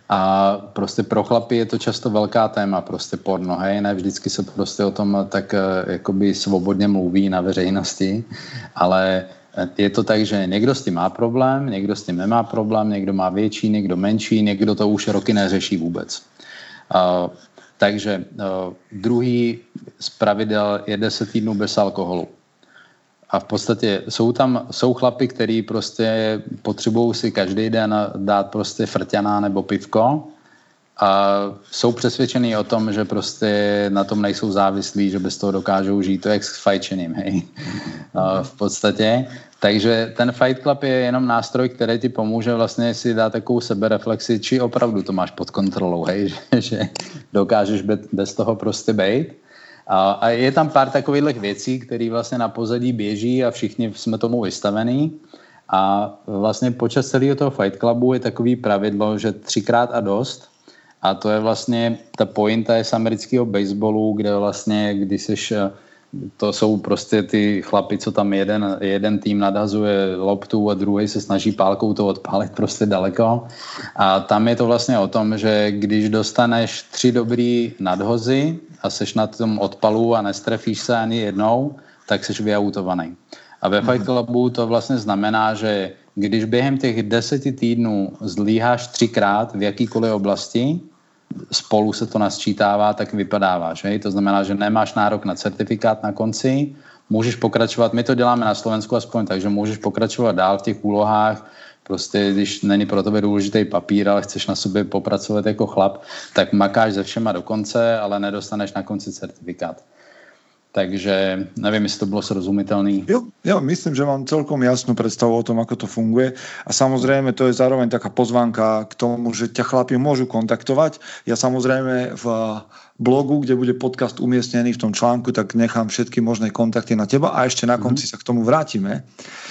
a prostě pro chlapy je to často velká téma, prostě porno, hej, ne vždycky se prostě o tom tak eh, jakoby svobodně mluví na veřejnosti, ale je to tak, že někdo s tím má problém, někdo s tím nemá problém, někdo má větší, někdo menší, někdo to už roky neřeší vůbec. Uh, takže uh, druhý z pravidel je 10 týdnů bez alkoholu. A v podstatě jsou tam, jsou chlapy, který prostě potřebují si každý den dát prostě frťaná nebo pivko a jsou přesvědčený o tom, že prostě na tom nejsou závislí, že bez toho dokážou žít. To je jak s fajčením, hej. A v podstatě. Takže ten Fight Club je jenom nástroj, který ti pomůže vlastně si dát takovou sebereflexi, či opravdu to máš pod kontrolou, hej, že, že dokážeš bez toho prostě bejt. A, a je tam pár takových věcí, které vlastně na pozadí běží a všichni jsme tomu vystavení. A vlastně počas celého toho Fight Clubu je takový pravidlo, že třikrát a dost. A to je vlastně, ta pointa je z amerického baseballu, kde vlastně, když seš to jsou prostě ty chlapi, co tam jeden, jeden tým nadhazuje loptu a druhý se snaží pálkou to odpálit prostě daleko. A tam je to vlastně o tom, že když dostaneš tři dobrý nadhozy a seš na tom odpalu a nestrefíš se ani jednou, tak seš vyautovaný. A ve Fight Clubu to vlastně znamená, že když během těch deseti týdnů zlíháš třikrát v jakýkoliv oblasti, spolu se to nasčítává, tak vypadáváš. Hej? To znamená, že nemáš nárok na certifikát na konci, můžeš pokračovat, my to děláme na Slovensku aspoň, takže můžeš pokračovat dál v těch úlohách, prostě když není pro tebe důležitý papír, ale chceš na sobě popracovat jako chlap, tak makáš ze všema do konce, ale nedostaneš na konci certifikát. Takže neviem, jestli to bolo srozumiteľný. Jo, jo, myslím, že mám celkom jasnú predstavu o tom, ako to funguje. A samozrejme, to je zároveň taká pozvánka k tomu, že ťa chlapi môžu kontaktovať. Ja samozrejme v blogu, kde bude podcast umiestnený v tom článku, tak nechám všetky možné kontakty na teba a ešte na konci mm-hmm. sa k tomu vrátime.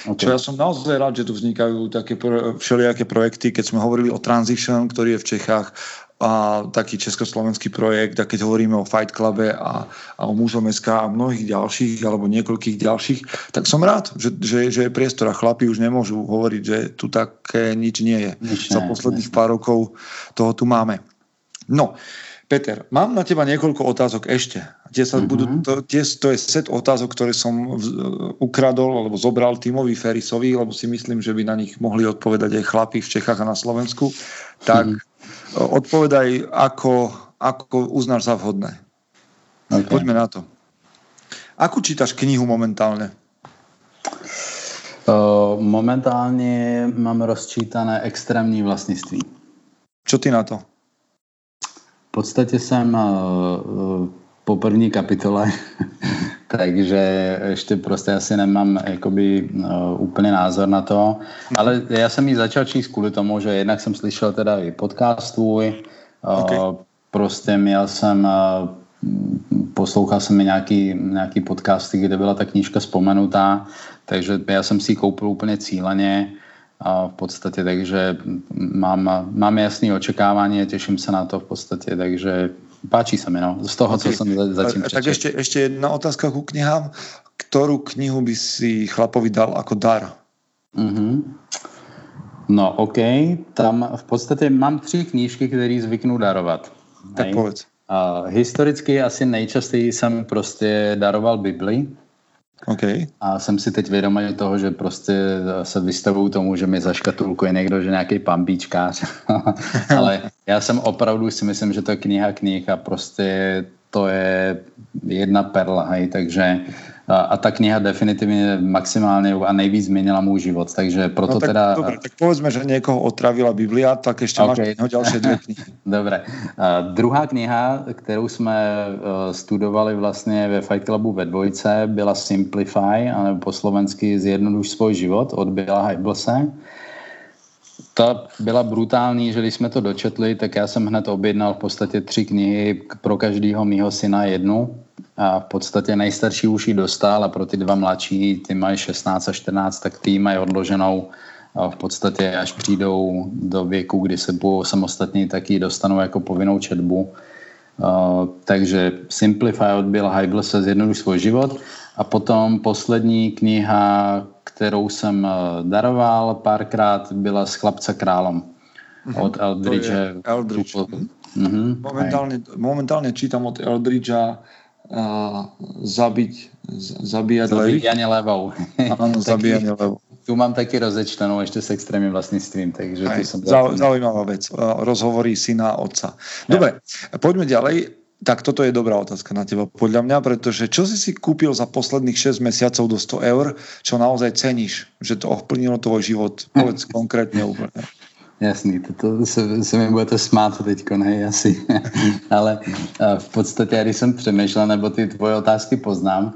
Okay. Čo ja som naozaj rád, že tu vznikajú také všelijaké projekty, keď sme hovorili o Transition, ktorý je v Čechách, a taký československý projekt, a keď hovoríme o Fight Clube a, a o Mužom SK a mnohých ďalších, alebo niekoľkých ďalších, tak som rád, že, že, že je priestor a chlapi už nemôžu hovoriť, že tu také nič nie je. Nič Za posledných pár rokov toho tu máme. No, Peter, mám na teba niekoľko otázok ešte. Tie sa mm-hmm. budú, to, tie, to je set otázok, ktoré som v, ukradol alebo zobral Timovi Ferisovi, lebo si myslím, že by na nich mohli odpovedať aj chlapi v Čechách a na Slovensku. Tak mm-hmm. odpovedaj, ako, ako uznáš za vhodné. Okay. Poďme na to. Akú čítaš knihu momentálne? Uh, momentálně mám rozčítané extrémní vlastnictví. Čo ty na to? V podstatě jsem uh, po první kapitole, takže ještě prostě asi nemám jakoby uh, úplně názor na to, ale já jsem ji začal číst kvůli tomu, že jednak jsem slyšel teda i podcast tvůj, uh, okay. prostě měl jsem uh, poslouchal jsem nějaký, nějaký podcasty, kde byla ta knížka vzpomenutá, takže já jsem si ji koupil úplně cíleně a v podstatě, takže mám, mám jasné očekávání a těším se na to v podstatě, takže páči sa mi, no, z toho, okay. co som zatím prečítal. Tak ešte, ešte jedna otázka ku knihám. Ktorú knihu by si chlapovi dal ako dar? Mm-hmm. No, OK. Tam v podstatě mám tři knížky, které zvyknu darovat. Tak povedz. Uh, historicky asi nejčastěji jsem prostě daroval Bibli. Okay. A jsem si teď vědomý toho, že prostě se vystavuju tomu, že mi zaškatulkuje někdo, že nějaký pambíčkář. Ale já jsem opravdu si myslím, že to je kniha knih a prostě to je jedna perla, hej, takže a, a ta kniha definitivně maximálně a nejvíc změnila můj život, takže proto no, tak, teda... Dobre, tak povedzme, že někoho otravila Biblia, tak ještě okay. máš další dvě knihy. Dobre. A druhá kniha, kterou jsme uh, studovali vlastně ve Fight Clubu ve dvojce, byla Simplify, anebo po slovensky Zjednoduš svůj život od Billa Hyblese ta byla brutální, že když jsme to dočetli, tak já jsem hned objednal v podstatě tři knihy pro každého mýho syna jednu a v podstatě nejstarší už ji dostal a pro ty dva mladší, ty mají 16 a 14, tak ty mají odloženou a v podstatě až přijdou do věku, kdy se budou samostatní, tak ji dostanou jako povinnou četbu. Uh, takže Simplify od Bill Hybel se zjednoduší svůj život a potom poslední kniha, kterou jsem daroval párkrát, byla z Chlapce králom mhm. od Eldridge. Eldridge. Mm-hmm. Momentálne, momentálne čítam od Eldridgea uh, zabiť, zabíjať Zabíjanie levou. Áno, zabíjanie levou. Tu mám taky rozečtenou ešte s extrémnym vlastníctvím, takže Aj, tu som... Zaujímavá vec. Rozhovorí syna a otca. Dobre, ja. poďme ďalej. Tak toto je dobrá otázka na teba, podľa mňa, pretože čo si si kúpil za posledných 6 mesiacov do 100 eur, čo naozaj ceníš, že to ovplnilo tvoj život? Povedz konkrétne úplne. Jasný, to, to se, se mi budete smát teď, ne, asi. Ale uh, v podstatě, když jsem přemýšlel, nebo ty tvoje otázky poznám, uh,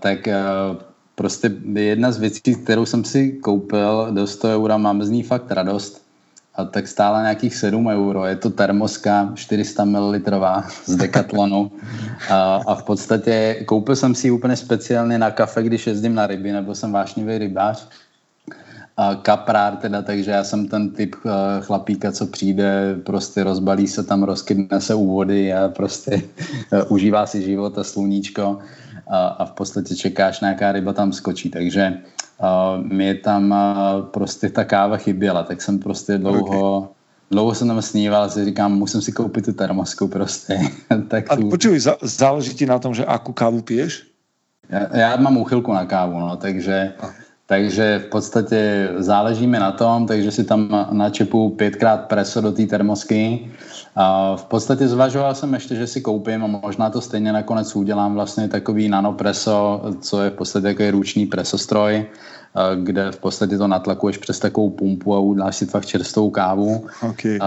tak uh, prostě jedna z věcí, kterou jsem si koupil do 100 eura, mám z ní fakt radost, a tak stála nějakých 7 euro. Je to termoska 400 ml z Decathlonu a, a v podstatě koupil jsem si ji úplně speciálně na kafe, když jezdím na ryby, nebo jsem vášnivý rybář. A kaprár teda, takže já jsem ten typ uh, chlapíka, co přijde, prostě rozbalí se tam, rozkydne se u vody a prostě uh, užívá si život a sluníčko a, a v podstatě čekáš, nějaká ryba tam skočí. Takže uh, mě tam uh, prostě ta káva chyběla, tak jsem prostě dlouho, okay. dlouho jsem tam sníval, si říkám, musím si koupit tu termosku prostě. tak a tu... počuj, záleží ti na tom, že akú kávu piješ? Já, já mám úchylku na kávu, no, takže, takže v podstatě záleží mi na tom, takže si tam načepu pětkrát preso do té termosky a v podstatě zvažoval jsem ještě, že si koupím a možná to stejně nakonec udělám vlastně takový nanopreso, co je v podstatě takový ruční presostroj, kde v podstatě to natlakuješ přes takovou pumpu a uděláš si fakt čerstvou kávu. Okay.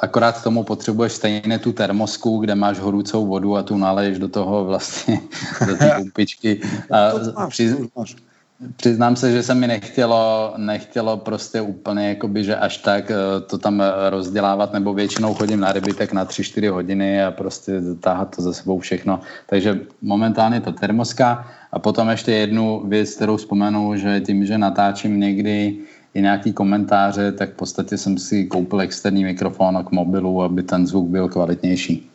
Akorát k tomu potřebuješ stejně tu termosku, kde máš horúcou vodu a tu naleješ do toho vlastně, do té pumpičky. to máš, to máš. Přiznám se, že se mi nechtělo, nechtělo prostě úplně, jakoby, že až tak eh, to tam rozdělávat, nebo většinou chodím na ryby tak na 3-4 hodiny a prostě táhat to za sebou všechno. Takže momentálně to termoska a potom ještě jednu věc, kterou vzpomenu, že tím, že natáčím někdy i nějaký komentáře, tak v podstatě jsem si koupil externí mikrofon k mobilu, aby ten zvuk byl kvalitnější.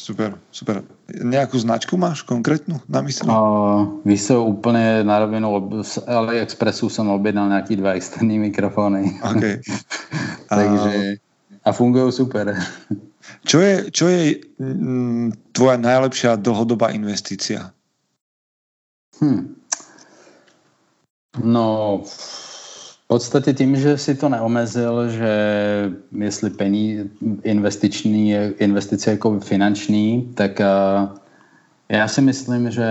Super, super. Nějakou značku máš konkrétnu na mysli? Uh, víš se úplně na rovinu, z AliExpressu jsem objednal nějaký dva externí mikrofony. Okay. Takže, a fungují super. Čo je, čo je mm, tvoja najlepšia dlhodobá investícia? Hmm. No, podstatě tím, že si to neomezil, že jestli pení investiční, investice jako finanční, tak uh, já si myslím, že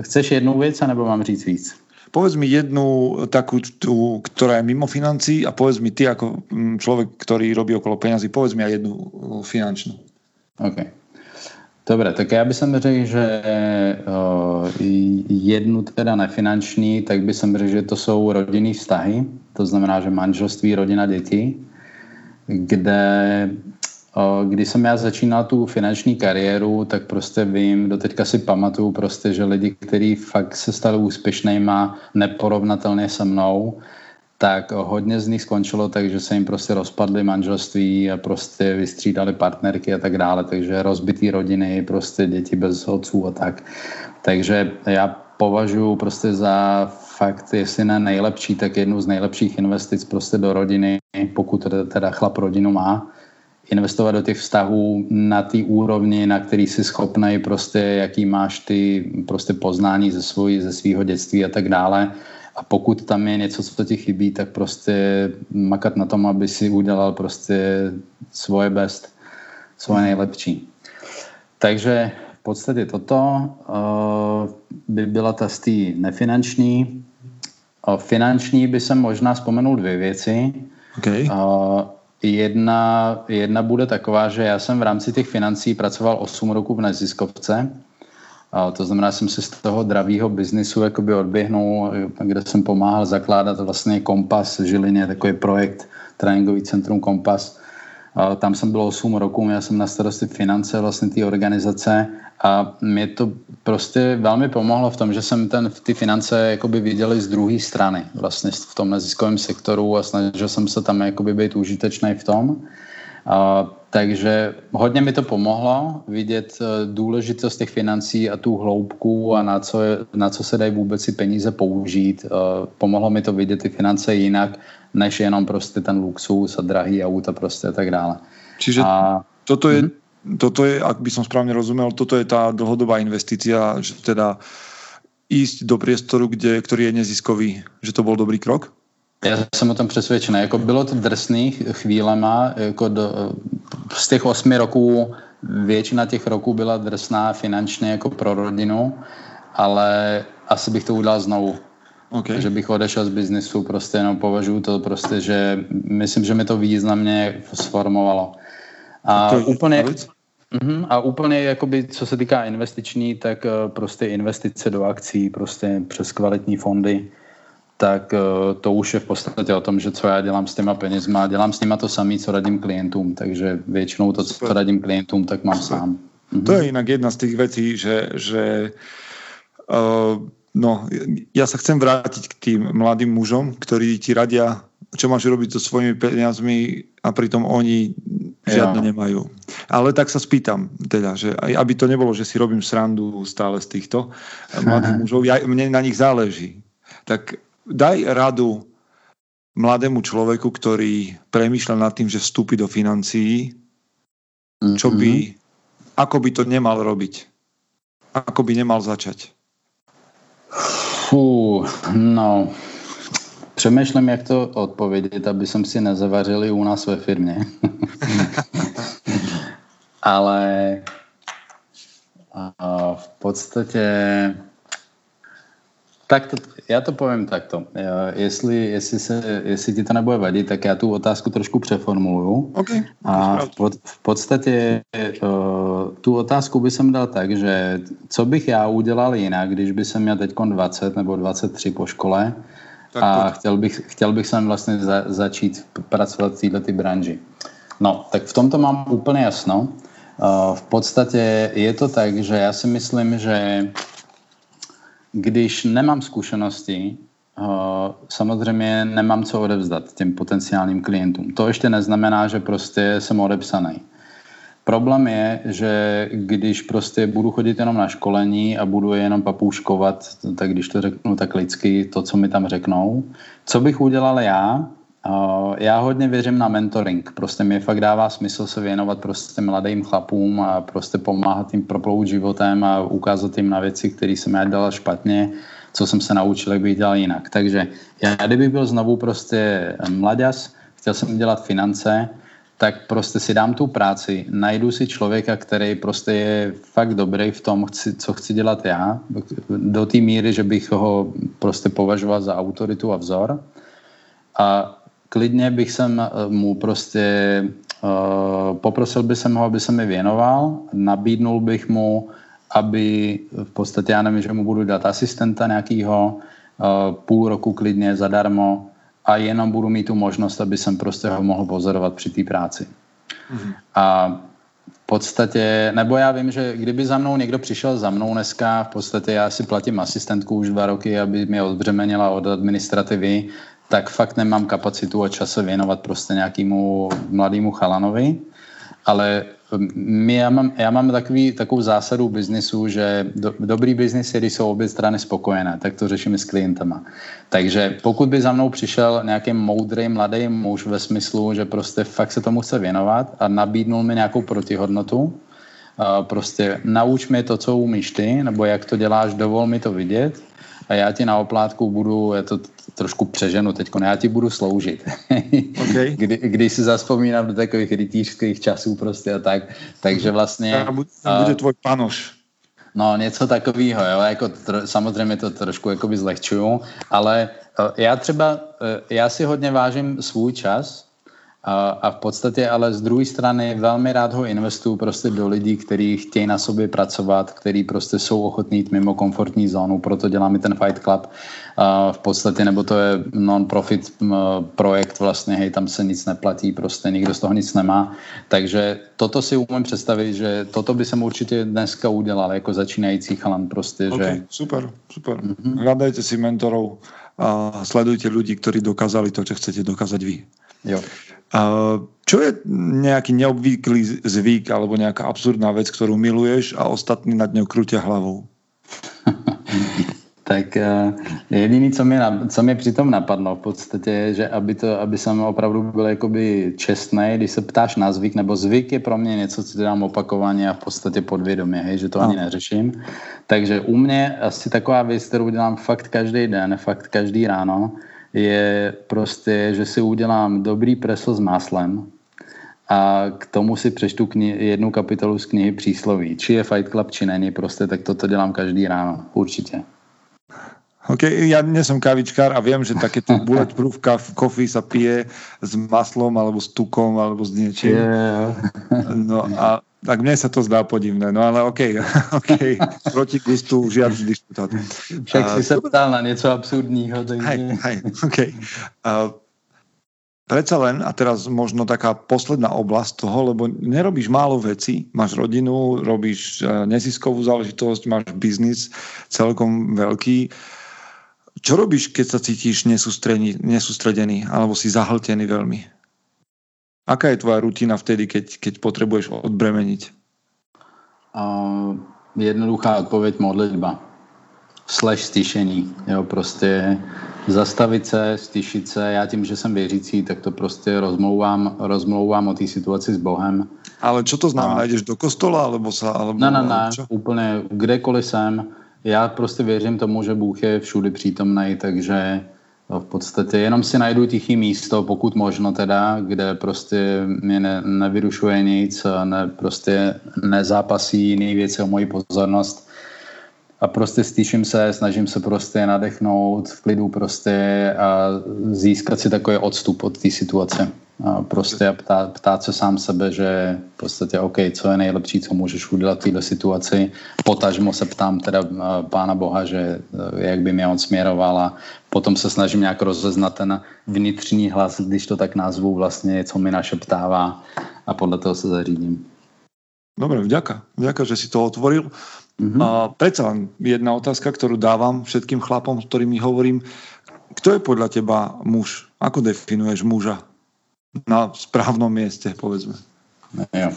chceš jednu věc, nebo mám říct víc? Povedz mi jednu takú, tú, ktorá je mimo financí a povedz mi ty ako mm, človek, ktorý robí okolo peňazí, povedz mi aj jednu uh, finančnú. OK. Dobre, tak já bych řekl, že uh, jednu teda nefinanční, tak bych řekl, že to jsou rodinné vztahy, to znamená, že manželství, rodina, děti, kde když jsem já začínal tu finanční kariéru, tak prostě vím, do teďka si pamatuju prostě, že lidi, kteří fakt se stali úspěšnýma, neporovnatelně se mnou, tak hodně z nich skončilo tak, že se jim prostě rozpadly manželství a prostě vystřídali partnerky a tak dále, takže rozbitý rodiny, prostě děti bez otců a tak. Takže já považuji prostě za fakt, jestli ne nejlepší, tak jednu z nejlepších investic prostě do rodiny, pokud teda chlap rodinu má, investovat do těch vztahů na té úrovni, na který jsi schopný, prostě jaký máš ty prostě poznání ze, svojí, ze svého dětství a tak dále. A pokud tam je něco, co ti chybí, tak prostě makat na tom, aby si udělal prostě svoje best, svoje nejlepší. Takže v podstatě toto uh, by byla ta z té nefinanční. Uh, finanční by jsem možná vzpomenul dvě věci. Okay. Uh, Jedna, jedna bude taková, že já jsem v rámci těch financí pracoval 8 roků v neziskovce. To znamená, jsem se z toho dravého biznisu jakoby odběhnul, kde jsem pomáhal zakládat vlastně Kompas Žilině, takový projekt tréninkový centrum Kompas. Tam jsem byl 8 roků, já jsem na starosti finance vlastně té organizace a mě to prostě velmi pomohlo v tom, že jsem ten, ty finance jakoby viděl z druhé strany, vlastně v tom neziskovém sektoru a snažil jsem se tam jakoby být užitečný v tom. A, takže hodně mi to pomohlo vidět eh, důležitost těch financí a tu hloubku a na co, je, na co se dají vůbec si peníze použít. A, pomohlo mi to vidět ty finance jinak, než jenom prostě ten luxus a drahý auta prostě a tak dále. Čiže a, toto je, mm-hmm toto je, ak by som správne rozumel, toto je tá dlhodobá investícia, že teda ísť do priestoru, kde, ktorý je neziskový, že to bol dobrý krok? Já jsem o tom přesvědčený. Jako bylo to drsný chvílema, jako do, z těch osmi roků většina těch roků byla drsná finančně jako pro rodinu, ale asi bych to udělal znovu. Okay. Že bych odešel z biznisu, prostě jenom považuji to prostě, že myslím, že mi to významně sformovalo. A to úplně, uh-huh, a úplně jakoby, co se týká investiční, tak uh, prostě investice do akcí, prostě přes kvalitní fondy, tak uh, to už je v podstatě o tom, že co já dělám s těma penězma, dělám s nima to samé, co radím klientům, takže většinou to, co radím klientům, tak mám Super. sám. Uh-huh. To je jinak jedna z těch věcí, že, že uh, no, ja sa chcem vrátiť k tým mladým mužom, ktorí ti radia, čo máš robiť so svojimi peniazmi a pritom oni žiadne ja. nemajú. Ale tak sa spýtam, teda, že aby to nebolo, že si robím srandu stále z týchto mladých mužov, ja, mne na nich záleží. Tak daj radu mladému človeku, ktorý premýšľa nad tým, že vstúpi do financií, čo by, mhm. ako by to nemal robiť. Ako by nemal začať. Fú, no, Přemýšlím, jak to odpovědět, aby jsem si nezavařili u nás ve firmě. Ale v podstatě tak to, já to povím takto. Jestli, jestli, se, jestli ti to nebude vadit, tak já tu otázku trošku přeformuluju. Okay. A v, pod, v podstatě tu otázku by jsem dal tak, že co bych já udělal jinak, když by jsem měl teď 20 nebo 23 po škole, tak a chtěl bych, chtěl bych sem vlastně za, začít pracovat v této branži. No, tak v tomto mám úplně jasno. V podstatě je to tak, že já si myslím, že když nemám zkušenosti, samozřejmě nemám co odevzdat těm potenciálním klientům. To ještě neznamená, že prostě jsem odepsaný. Problém je, že když prostě budu chodit jenom na školení a budu je jenom papouškovat, tak když to řeknu tak lidsky, to, co mi tam řeknou, co bych udělal já, já hodně věřím na mentoring. Prostě mi fakt dává smysl se věnovat prostě mladým chlapům a prostě pomáhat jim proplout životem a ukázat jim na věci, které jsem já dělal špatně, co jsem se naučil, jak bych dělal jinak. Takže já, kdyby byl znovu prostě mladěs, chtěl jsem dělat finance, tak prostě si dám tu práci, najdu si člověka, který prostě je fakt dobrý v tom, co chci dělat já, do té míry, že bych ho prostě považoval za autoritu a vzor. A klidně bych sem eh, mu prostě uh, poprosil bych jsem ho, aby se mi věnoval, nabídnul bych mu, aby v podstatě, já nevím, že mu budu dát asistenta nějakýho, uh, půl roku klidně zadarmo a jenom budu mít tu možnost, aby jsem prostě ho mohl pozorovat při té práci. Mm-hmm. A v podstatě, nebo já vím, že kdyby za mnou někdo přišel za mnou dneska, v podstatě já si platím asistentku už dva roky, aby mě odbřemenila od administrativy, tak fakt nemám kapacitu a čas se věnovat prostě nějakému mladému chalanovi, ale my, já, mám, já mám takový, takovou zásadu biznisu, že do, dobrý biznis je, když jsou obě strany spokojené, tak to řešíme s klientama. Takže pokud by za mnou přišel nějaký moudrý mladý muž ve smyslu, že prostě fakt se tomu chce věnovat a nabídnul mi nějakou protihodnotu, prostě nauč mi to, co umíš ty, nebo jak to děláš, dovol mi to vidět já ti na oplátku budu, je to trošku přeženu teď, já ti budu sloužit. Okay. Kdy, když si zaspomínám do takových rytířských časů prostě a tak, takže vlastně... A bude, bude tvoj panoš. No, něco takového, jo, jako tr- samozřejmě to trošku jakoby zlehčuju, ale uh, já třeba, uh, já si hodně vážím svůj čas, a, a v podstatě ale z druhé strany velmi rád ho investuju prostě do lidí, kteří chtějí na sobě pracovat, kteří prostě jsou ochotní jít mimo komfortní zónu, proto dělám i ten Fight Club a v podstatě, nebo to je non-profit projekt vlastně, hej, tam se nic neplatí, prostě nikdo z toho nic nemá, takže toto si umím představit, že toto by jsem určitě dneska udělal jako začínající chalan prostě, okay, že... super, super. Mm-hmm. Hľadajte si mentorov a sledujte ľudí, ktorí dokázali to, čo chcete dokázať vy. Jo. Čo je nejaký neobvyklý zvyk alebo nejaká absurdná vec, ktorú miluješ a ostatní nad ňou krutia hlavou? tak uh, jediný, co mě, co mě přitom napadlo v podstatě, je, že aby, to, aby jsem opravdu byl jakoby čestný, když se ptáš na zvyk, nebo zvyk je pro mě něco, co dělám opakovaně a v podstatě podvědomě, hej, že to ani neřeším. Takže u mě asi taková věc, kterou dělám fakt každý den, fakt každý ráno, je prostě, že si udělám dobrý preso s máslem a k tomu si přečtu kni- jednu kapitolu z knihy Přísloví. Či je Fight Club, či není, prostě tak toto dělám každý ráno, určitě. OK, ja nie som kavičkár a viem, že takéto bulletproof coffee sa pije s maslom alebo s tukom alebo s niečím. Yeah. No a tak mne sa to zdá podivné, no ale OK, OK, proti gustu žiadny disputát. Však si sa ptal na niečo absurdního. Takže... Hej, hej, OK. Uh, predsa len, a teraz možno taká posledná oblasť toho, lebo nerobíš málo vecí, máš rodinu, robíš uh, neziskovú záležitosť, máš biznis celkom veľký. Čo robíš, keď sa cítiš nesústredený alebo si zahltený veľmi? Aká je tvoja rutina vtedy, keď, keď potrebuješ odbremeniť? Uh, jednoduchá odpověď modlitba. Slash stišení. Jo, prostě zastavit se, stišit se. Já tím, že jsem věřící, tak to prostě rozmlouvám, rozmlouvám o té situaci s Bohem. Ale čo to znamená? A... Jdeš do kostola? Alebo sa, alebo, ne, ne, ne. Čo? Úplně kdekoliv jsem. Já prostě věřím tomu, že Bůh je všude přítomný, takže v podstatě jenom si najdu tichý místo, pokud možno teda, kde prostě mě ne, nevyrušuje nic, ne, prostě nezápasí jiný věci o moji pozornost a prostě stýším se, snažím se prostě nadechnout v klidu prostě a získat si takový odstup od té situace. A prostě a ptát, ptát se sám sebe, že v podstatě OK, co je nejlepší, co můžeš udělat v této situaci. Potažmo se ptám teda Pána Boha, že e, jak by mě on směroval a potom se snažím nějak rozeznat ten vnitřní hlas, když to tak nazvu, vlastně, co mi našeptává a podle toho se zařídím. Dobre, vďaka. Vďaka, že si to otvoril. Mm-hmm. A predsa len jedna otázka, ktorú dávam všetkým chlapom, s ktorými hovorím. Kto je podľa teba muž? Ako definuješ muža? Na správnom mieste, povedzme. Jo.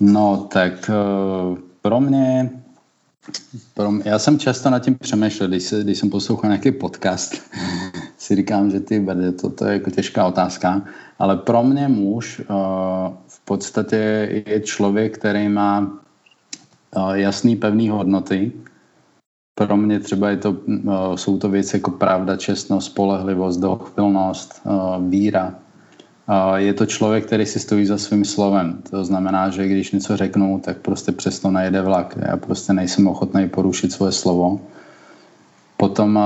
No, tak uh, pro mě, pro mě, já jsem často nad tím přemýšlel, když, se, když jsem poslouchal nějaký podcast si říkám, že ty to, to je jako těžká otázka, ale pro mě muž uh, v podstatě je člověk, který má jasný pevný hodnoty. Pro mě třeba je to, uh, jsou to věci jako pravda, čestnost, spolehlivost, dochvilnost, uh, víra. Je to člověk, který si stojí za svým slovem. To znamená, že když něco řeknu, tak prostě přesto nejde vlak. Já prostě nejsem ochotný porušit svoje slovo. Potom uh,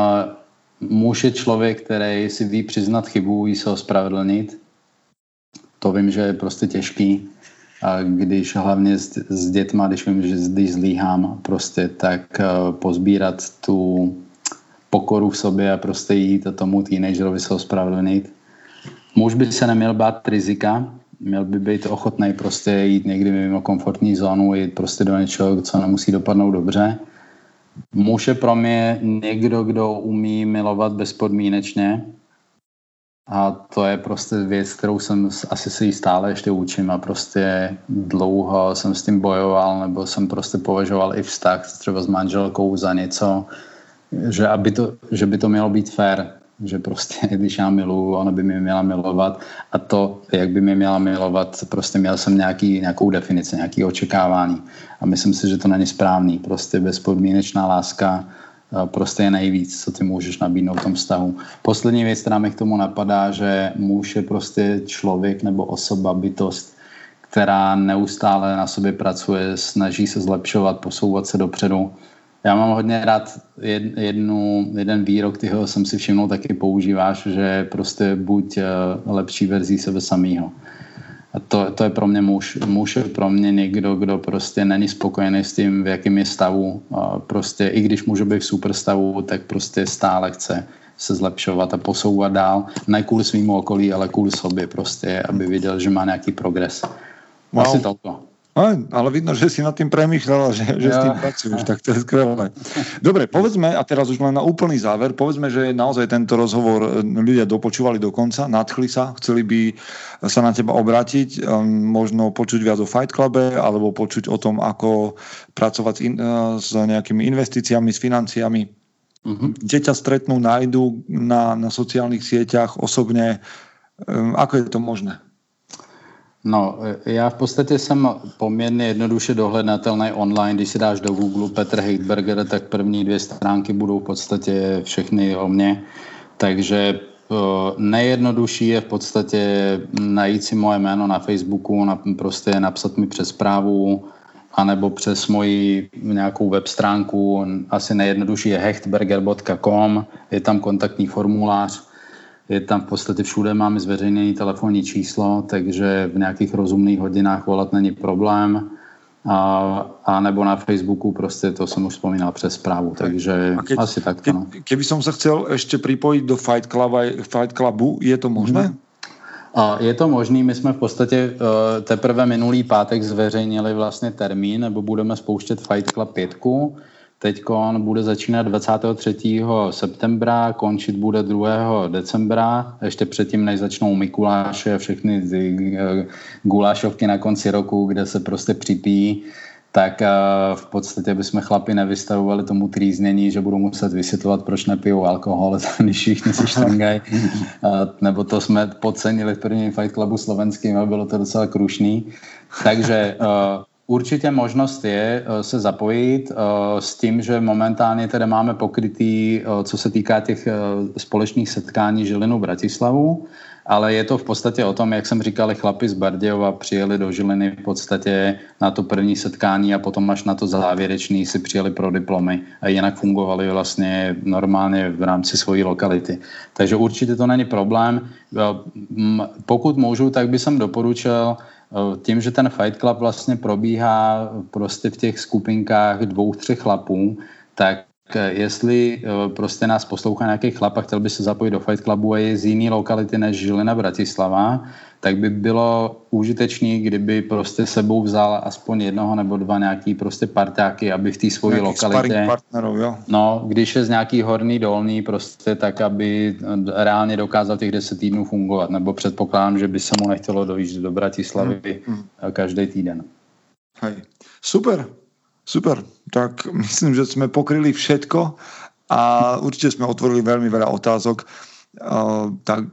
muž je člověk, který si ví přiznat chybu, ví se ospravedlnit. To vím, že je prostě těžký. Když hlavně s, s dětma, když vím, že když zlíhám, prostě tak uh, pozbírat tu pokoru v sobě a prostě jít a tomu teenagerovi se ospravedlnit. Muž by se neměl bát rizika, měl by být ochotný prostě jít někdy mimo komfortní zónu, jít prostě do něčeho, co nemusí dopadnout dobře Muž je pro mě někdo, kdo umí milovat bezpodmínečně a to je prostě věc, kterou jsem asi si stále ještě učím a prostě dlouho jsem s tím bojoval nebo jsem prostě považoval i vztah třeba s manželkou za něco, že, aby to, že by to mělo být fair že prostě když já miluju, ona by mě měla milovat a to, jak by mě měla milovat, prostě měl jsem nějaký, nějakou definici, nějaké očekávání. A myslím si, že to není správný, prostě bezpodmínečná láska prostě je nejvíc, co ty můžeš nabídnout v tom vztahu. Poslední věc, která mi k tomu napadá, že muž je prostě člověk nebo osoba, bytost, která neustále na sobě pracuje, snaží se zlepšovat, posouvat se dopředu já mám hodně rád jednu, jeden výrok, tyho jsem si všiml, taky používáš, že prostě buď eh, lepší verzí sebe samého. A to, to je pro mě muž. Muž je pro mě někdo, kdo prostě není spokojený s tím, v jakém je stavu. A prostě i když může být v super stavu, tak prostě stále chce se zlepšovat a posouvat dál. Ne kvůli svým okolí, ale kvůli sobě prostě, aby viděl, že má nějaký progres. Wow. Asi toľko. No, ale vidno, že si nad tým premýšľala, že, že s tým pracuješ, tak to je skvelé. Dobre, povedzme, a teraz už len na úplný záver, povedzme, že naozaj tento rozhovor e, ľudia dopočúvali do konca, nadchli sa, chceli by sa na teba obrátiť, um, možno počuť viac o Fight Clube, alebo počuť o tom, ako pracovať s, in, e, s nejakými investíciami, s financiami. Uh-huh. Kde ťa stretnú, nájdu na, na sociálnych sieťach osobne, um, ako je to možné? No, já v podstatě jsem poměrně jednoduše dohlednatelný online. Když si dáš do Google Petr Heidberger, tak první dvě stránky budou v podstatě všechny o mně. Takže eh, nejjednodušší je v podstatě najít si moje jméno na Facebooku, na, prostě napsat mi přes zprávu, anebo přes moji nějakou web stránku. Asi nejjednodušší je hechtberger.com, je tam kontaktní formulář je tam v podstatě všude máme zveřejněné telefonní číslo, takže v nějakých rozumných hodinách volat není problém. A, a nebo na Facebooku prostě to jsem už vzpomínal přes zprávu, takže keď, asi tak. Ke, no. Keby som sa chcel ještě připojit do Fight, Club, Fight Clubu, je to možné? Hmm. A je to možné, my jsme v podstatě uh, teprve minulý pátek zveřejnili vlastně termín, nebo budeme spouštět Fight Club 5, Teď bude začínat 23. septembra, končit bude 2. decembra, ještě předtím, než začnou Mikuláše, všechny ty eh, gulášovky na konci roku, kde se prostě připíjí, tak eh, v podstatě bychom chlapi nevystavovali tomu trýznění, že budou muset vysvětlovat, proč nepijou alkohol, když všichni si štangají. Nebo to jsme podcenili v prvním Fight Clubu slovenským a bylo to docela krušný. Takže eh, Určitě možnost je eh, se zapojit eh, s tím, že momentálně tedy máme pokrytý, eh, co se týká těch společných setkání Žilinu Bratislavu, ale je to v podstatě o tom, jak jsem říkal, chlapi z Bardějova přijeli do Žiliny v podstatě na to první setkání a potom až na to závěrečný si přijeli pro diplomy a jinak fungovali vlastně normálně v rámci svojí lokality. Takže určitě to není problém. Pokud můžu, tak bych jsem doporučil tím, že ten Fight Club vlastně probíhá prostě v těch skupinkách dvou, třech chlapů, tak eh, jestli eh, prostě nás poslouchá nějaký chlap a chtěl by se zapojit do Fight Clubu a je z jiný lokality než Žilina Bratislava, tak by bylo užitečné, kdyby prostě sebou vzal aspoň jednoho nebo dva nějaký prostě partáky, aby v té svojí lokalitě... partnerů, jo. No, když je z nějaký horný dolný prostě, tak aby reálně dokázal těch deset týdnů fungovat, nebo předpokládám, že by se mu nechtělo dojít do Bratislavy hmm, hmm. každý týden. Hej. Super, super. Tak myslím, že jsme pokryli všetko a určitě jsme otvorili velmi veľa otázok tak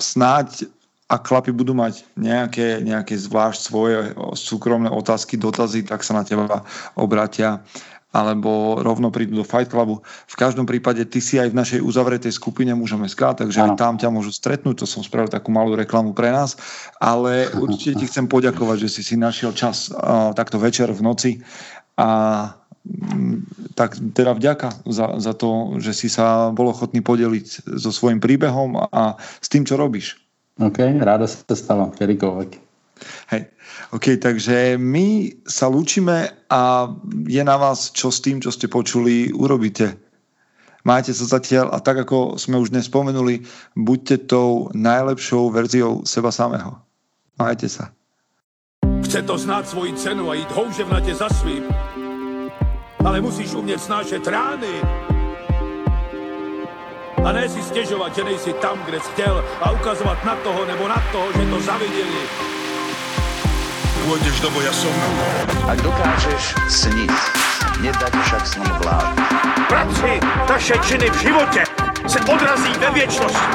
snáď a chlapi budú mať nejaké, nejaké zvlášť svoje súkromné otázky, dotazy, tak sa na teba obratia alebo rovno prídu do Fight Clubu. V každom prípade ty si aj v našej uzavretej skupine môžeme SK, takže aj tam ťa môžu stretnúť, to som spravil takú malú reklamu pre nás, ale určite ti chcem poďakovať, že si si našiel čas uh, takto večer v noci a mm, tak teda vďaka za, za to, že si sa bol ochotný podeliť so svojím príbehom a s tým, čo robíš. OK, ráda sa stalo, kedykoľvek. Hej, OK, takže my sa lúčime a je na vás, čo s tým, čo ste počuli, urobíte. Máte sa zatiaľ a tak, ako sme už dnes spomenuli, buďte tou najlepšou verziou seba samého. Majte sa. Chce to znát svoji cenu a jít houževnatě za svým. Ale musíš umět snášet rány. A ne si stěžovat, že nejsi tam, kde jsi chtěl a ukazovat na toho nebo na toho, že to zaviděli pôjdeš do boja som. Ak dokážeš sniť, nedať však sním vlád. Práci, taše činy v živote se odrazí ve věčnosti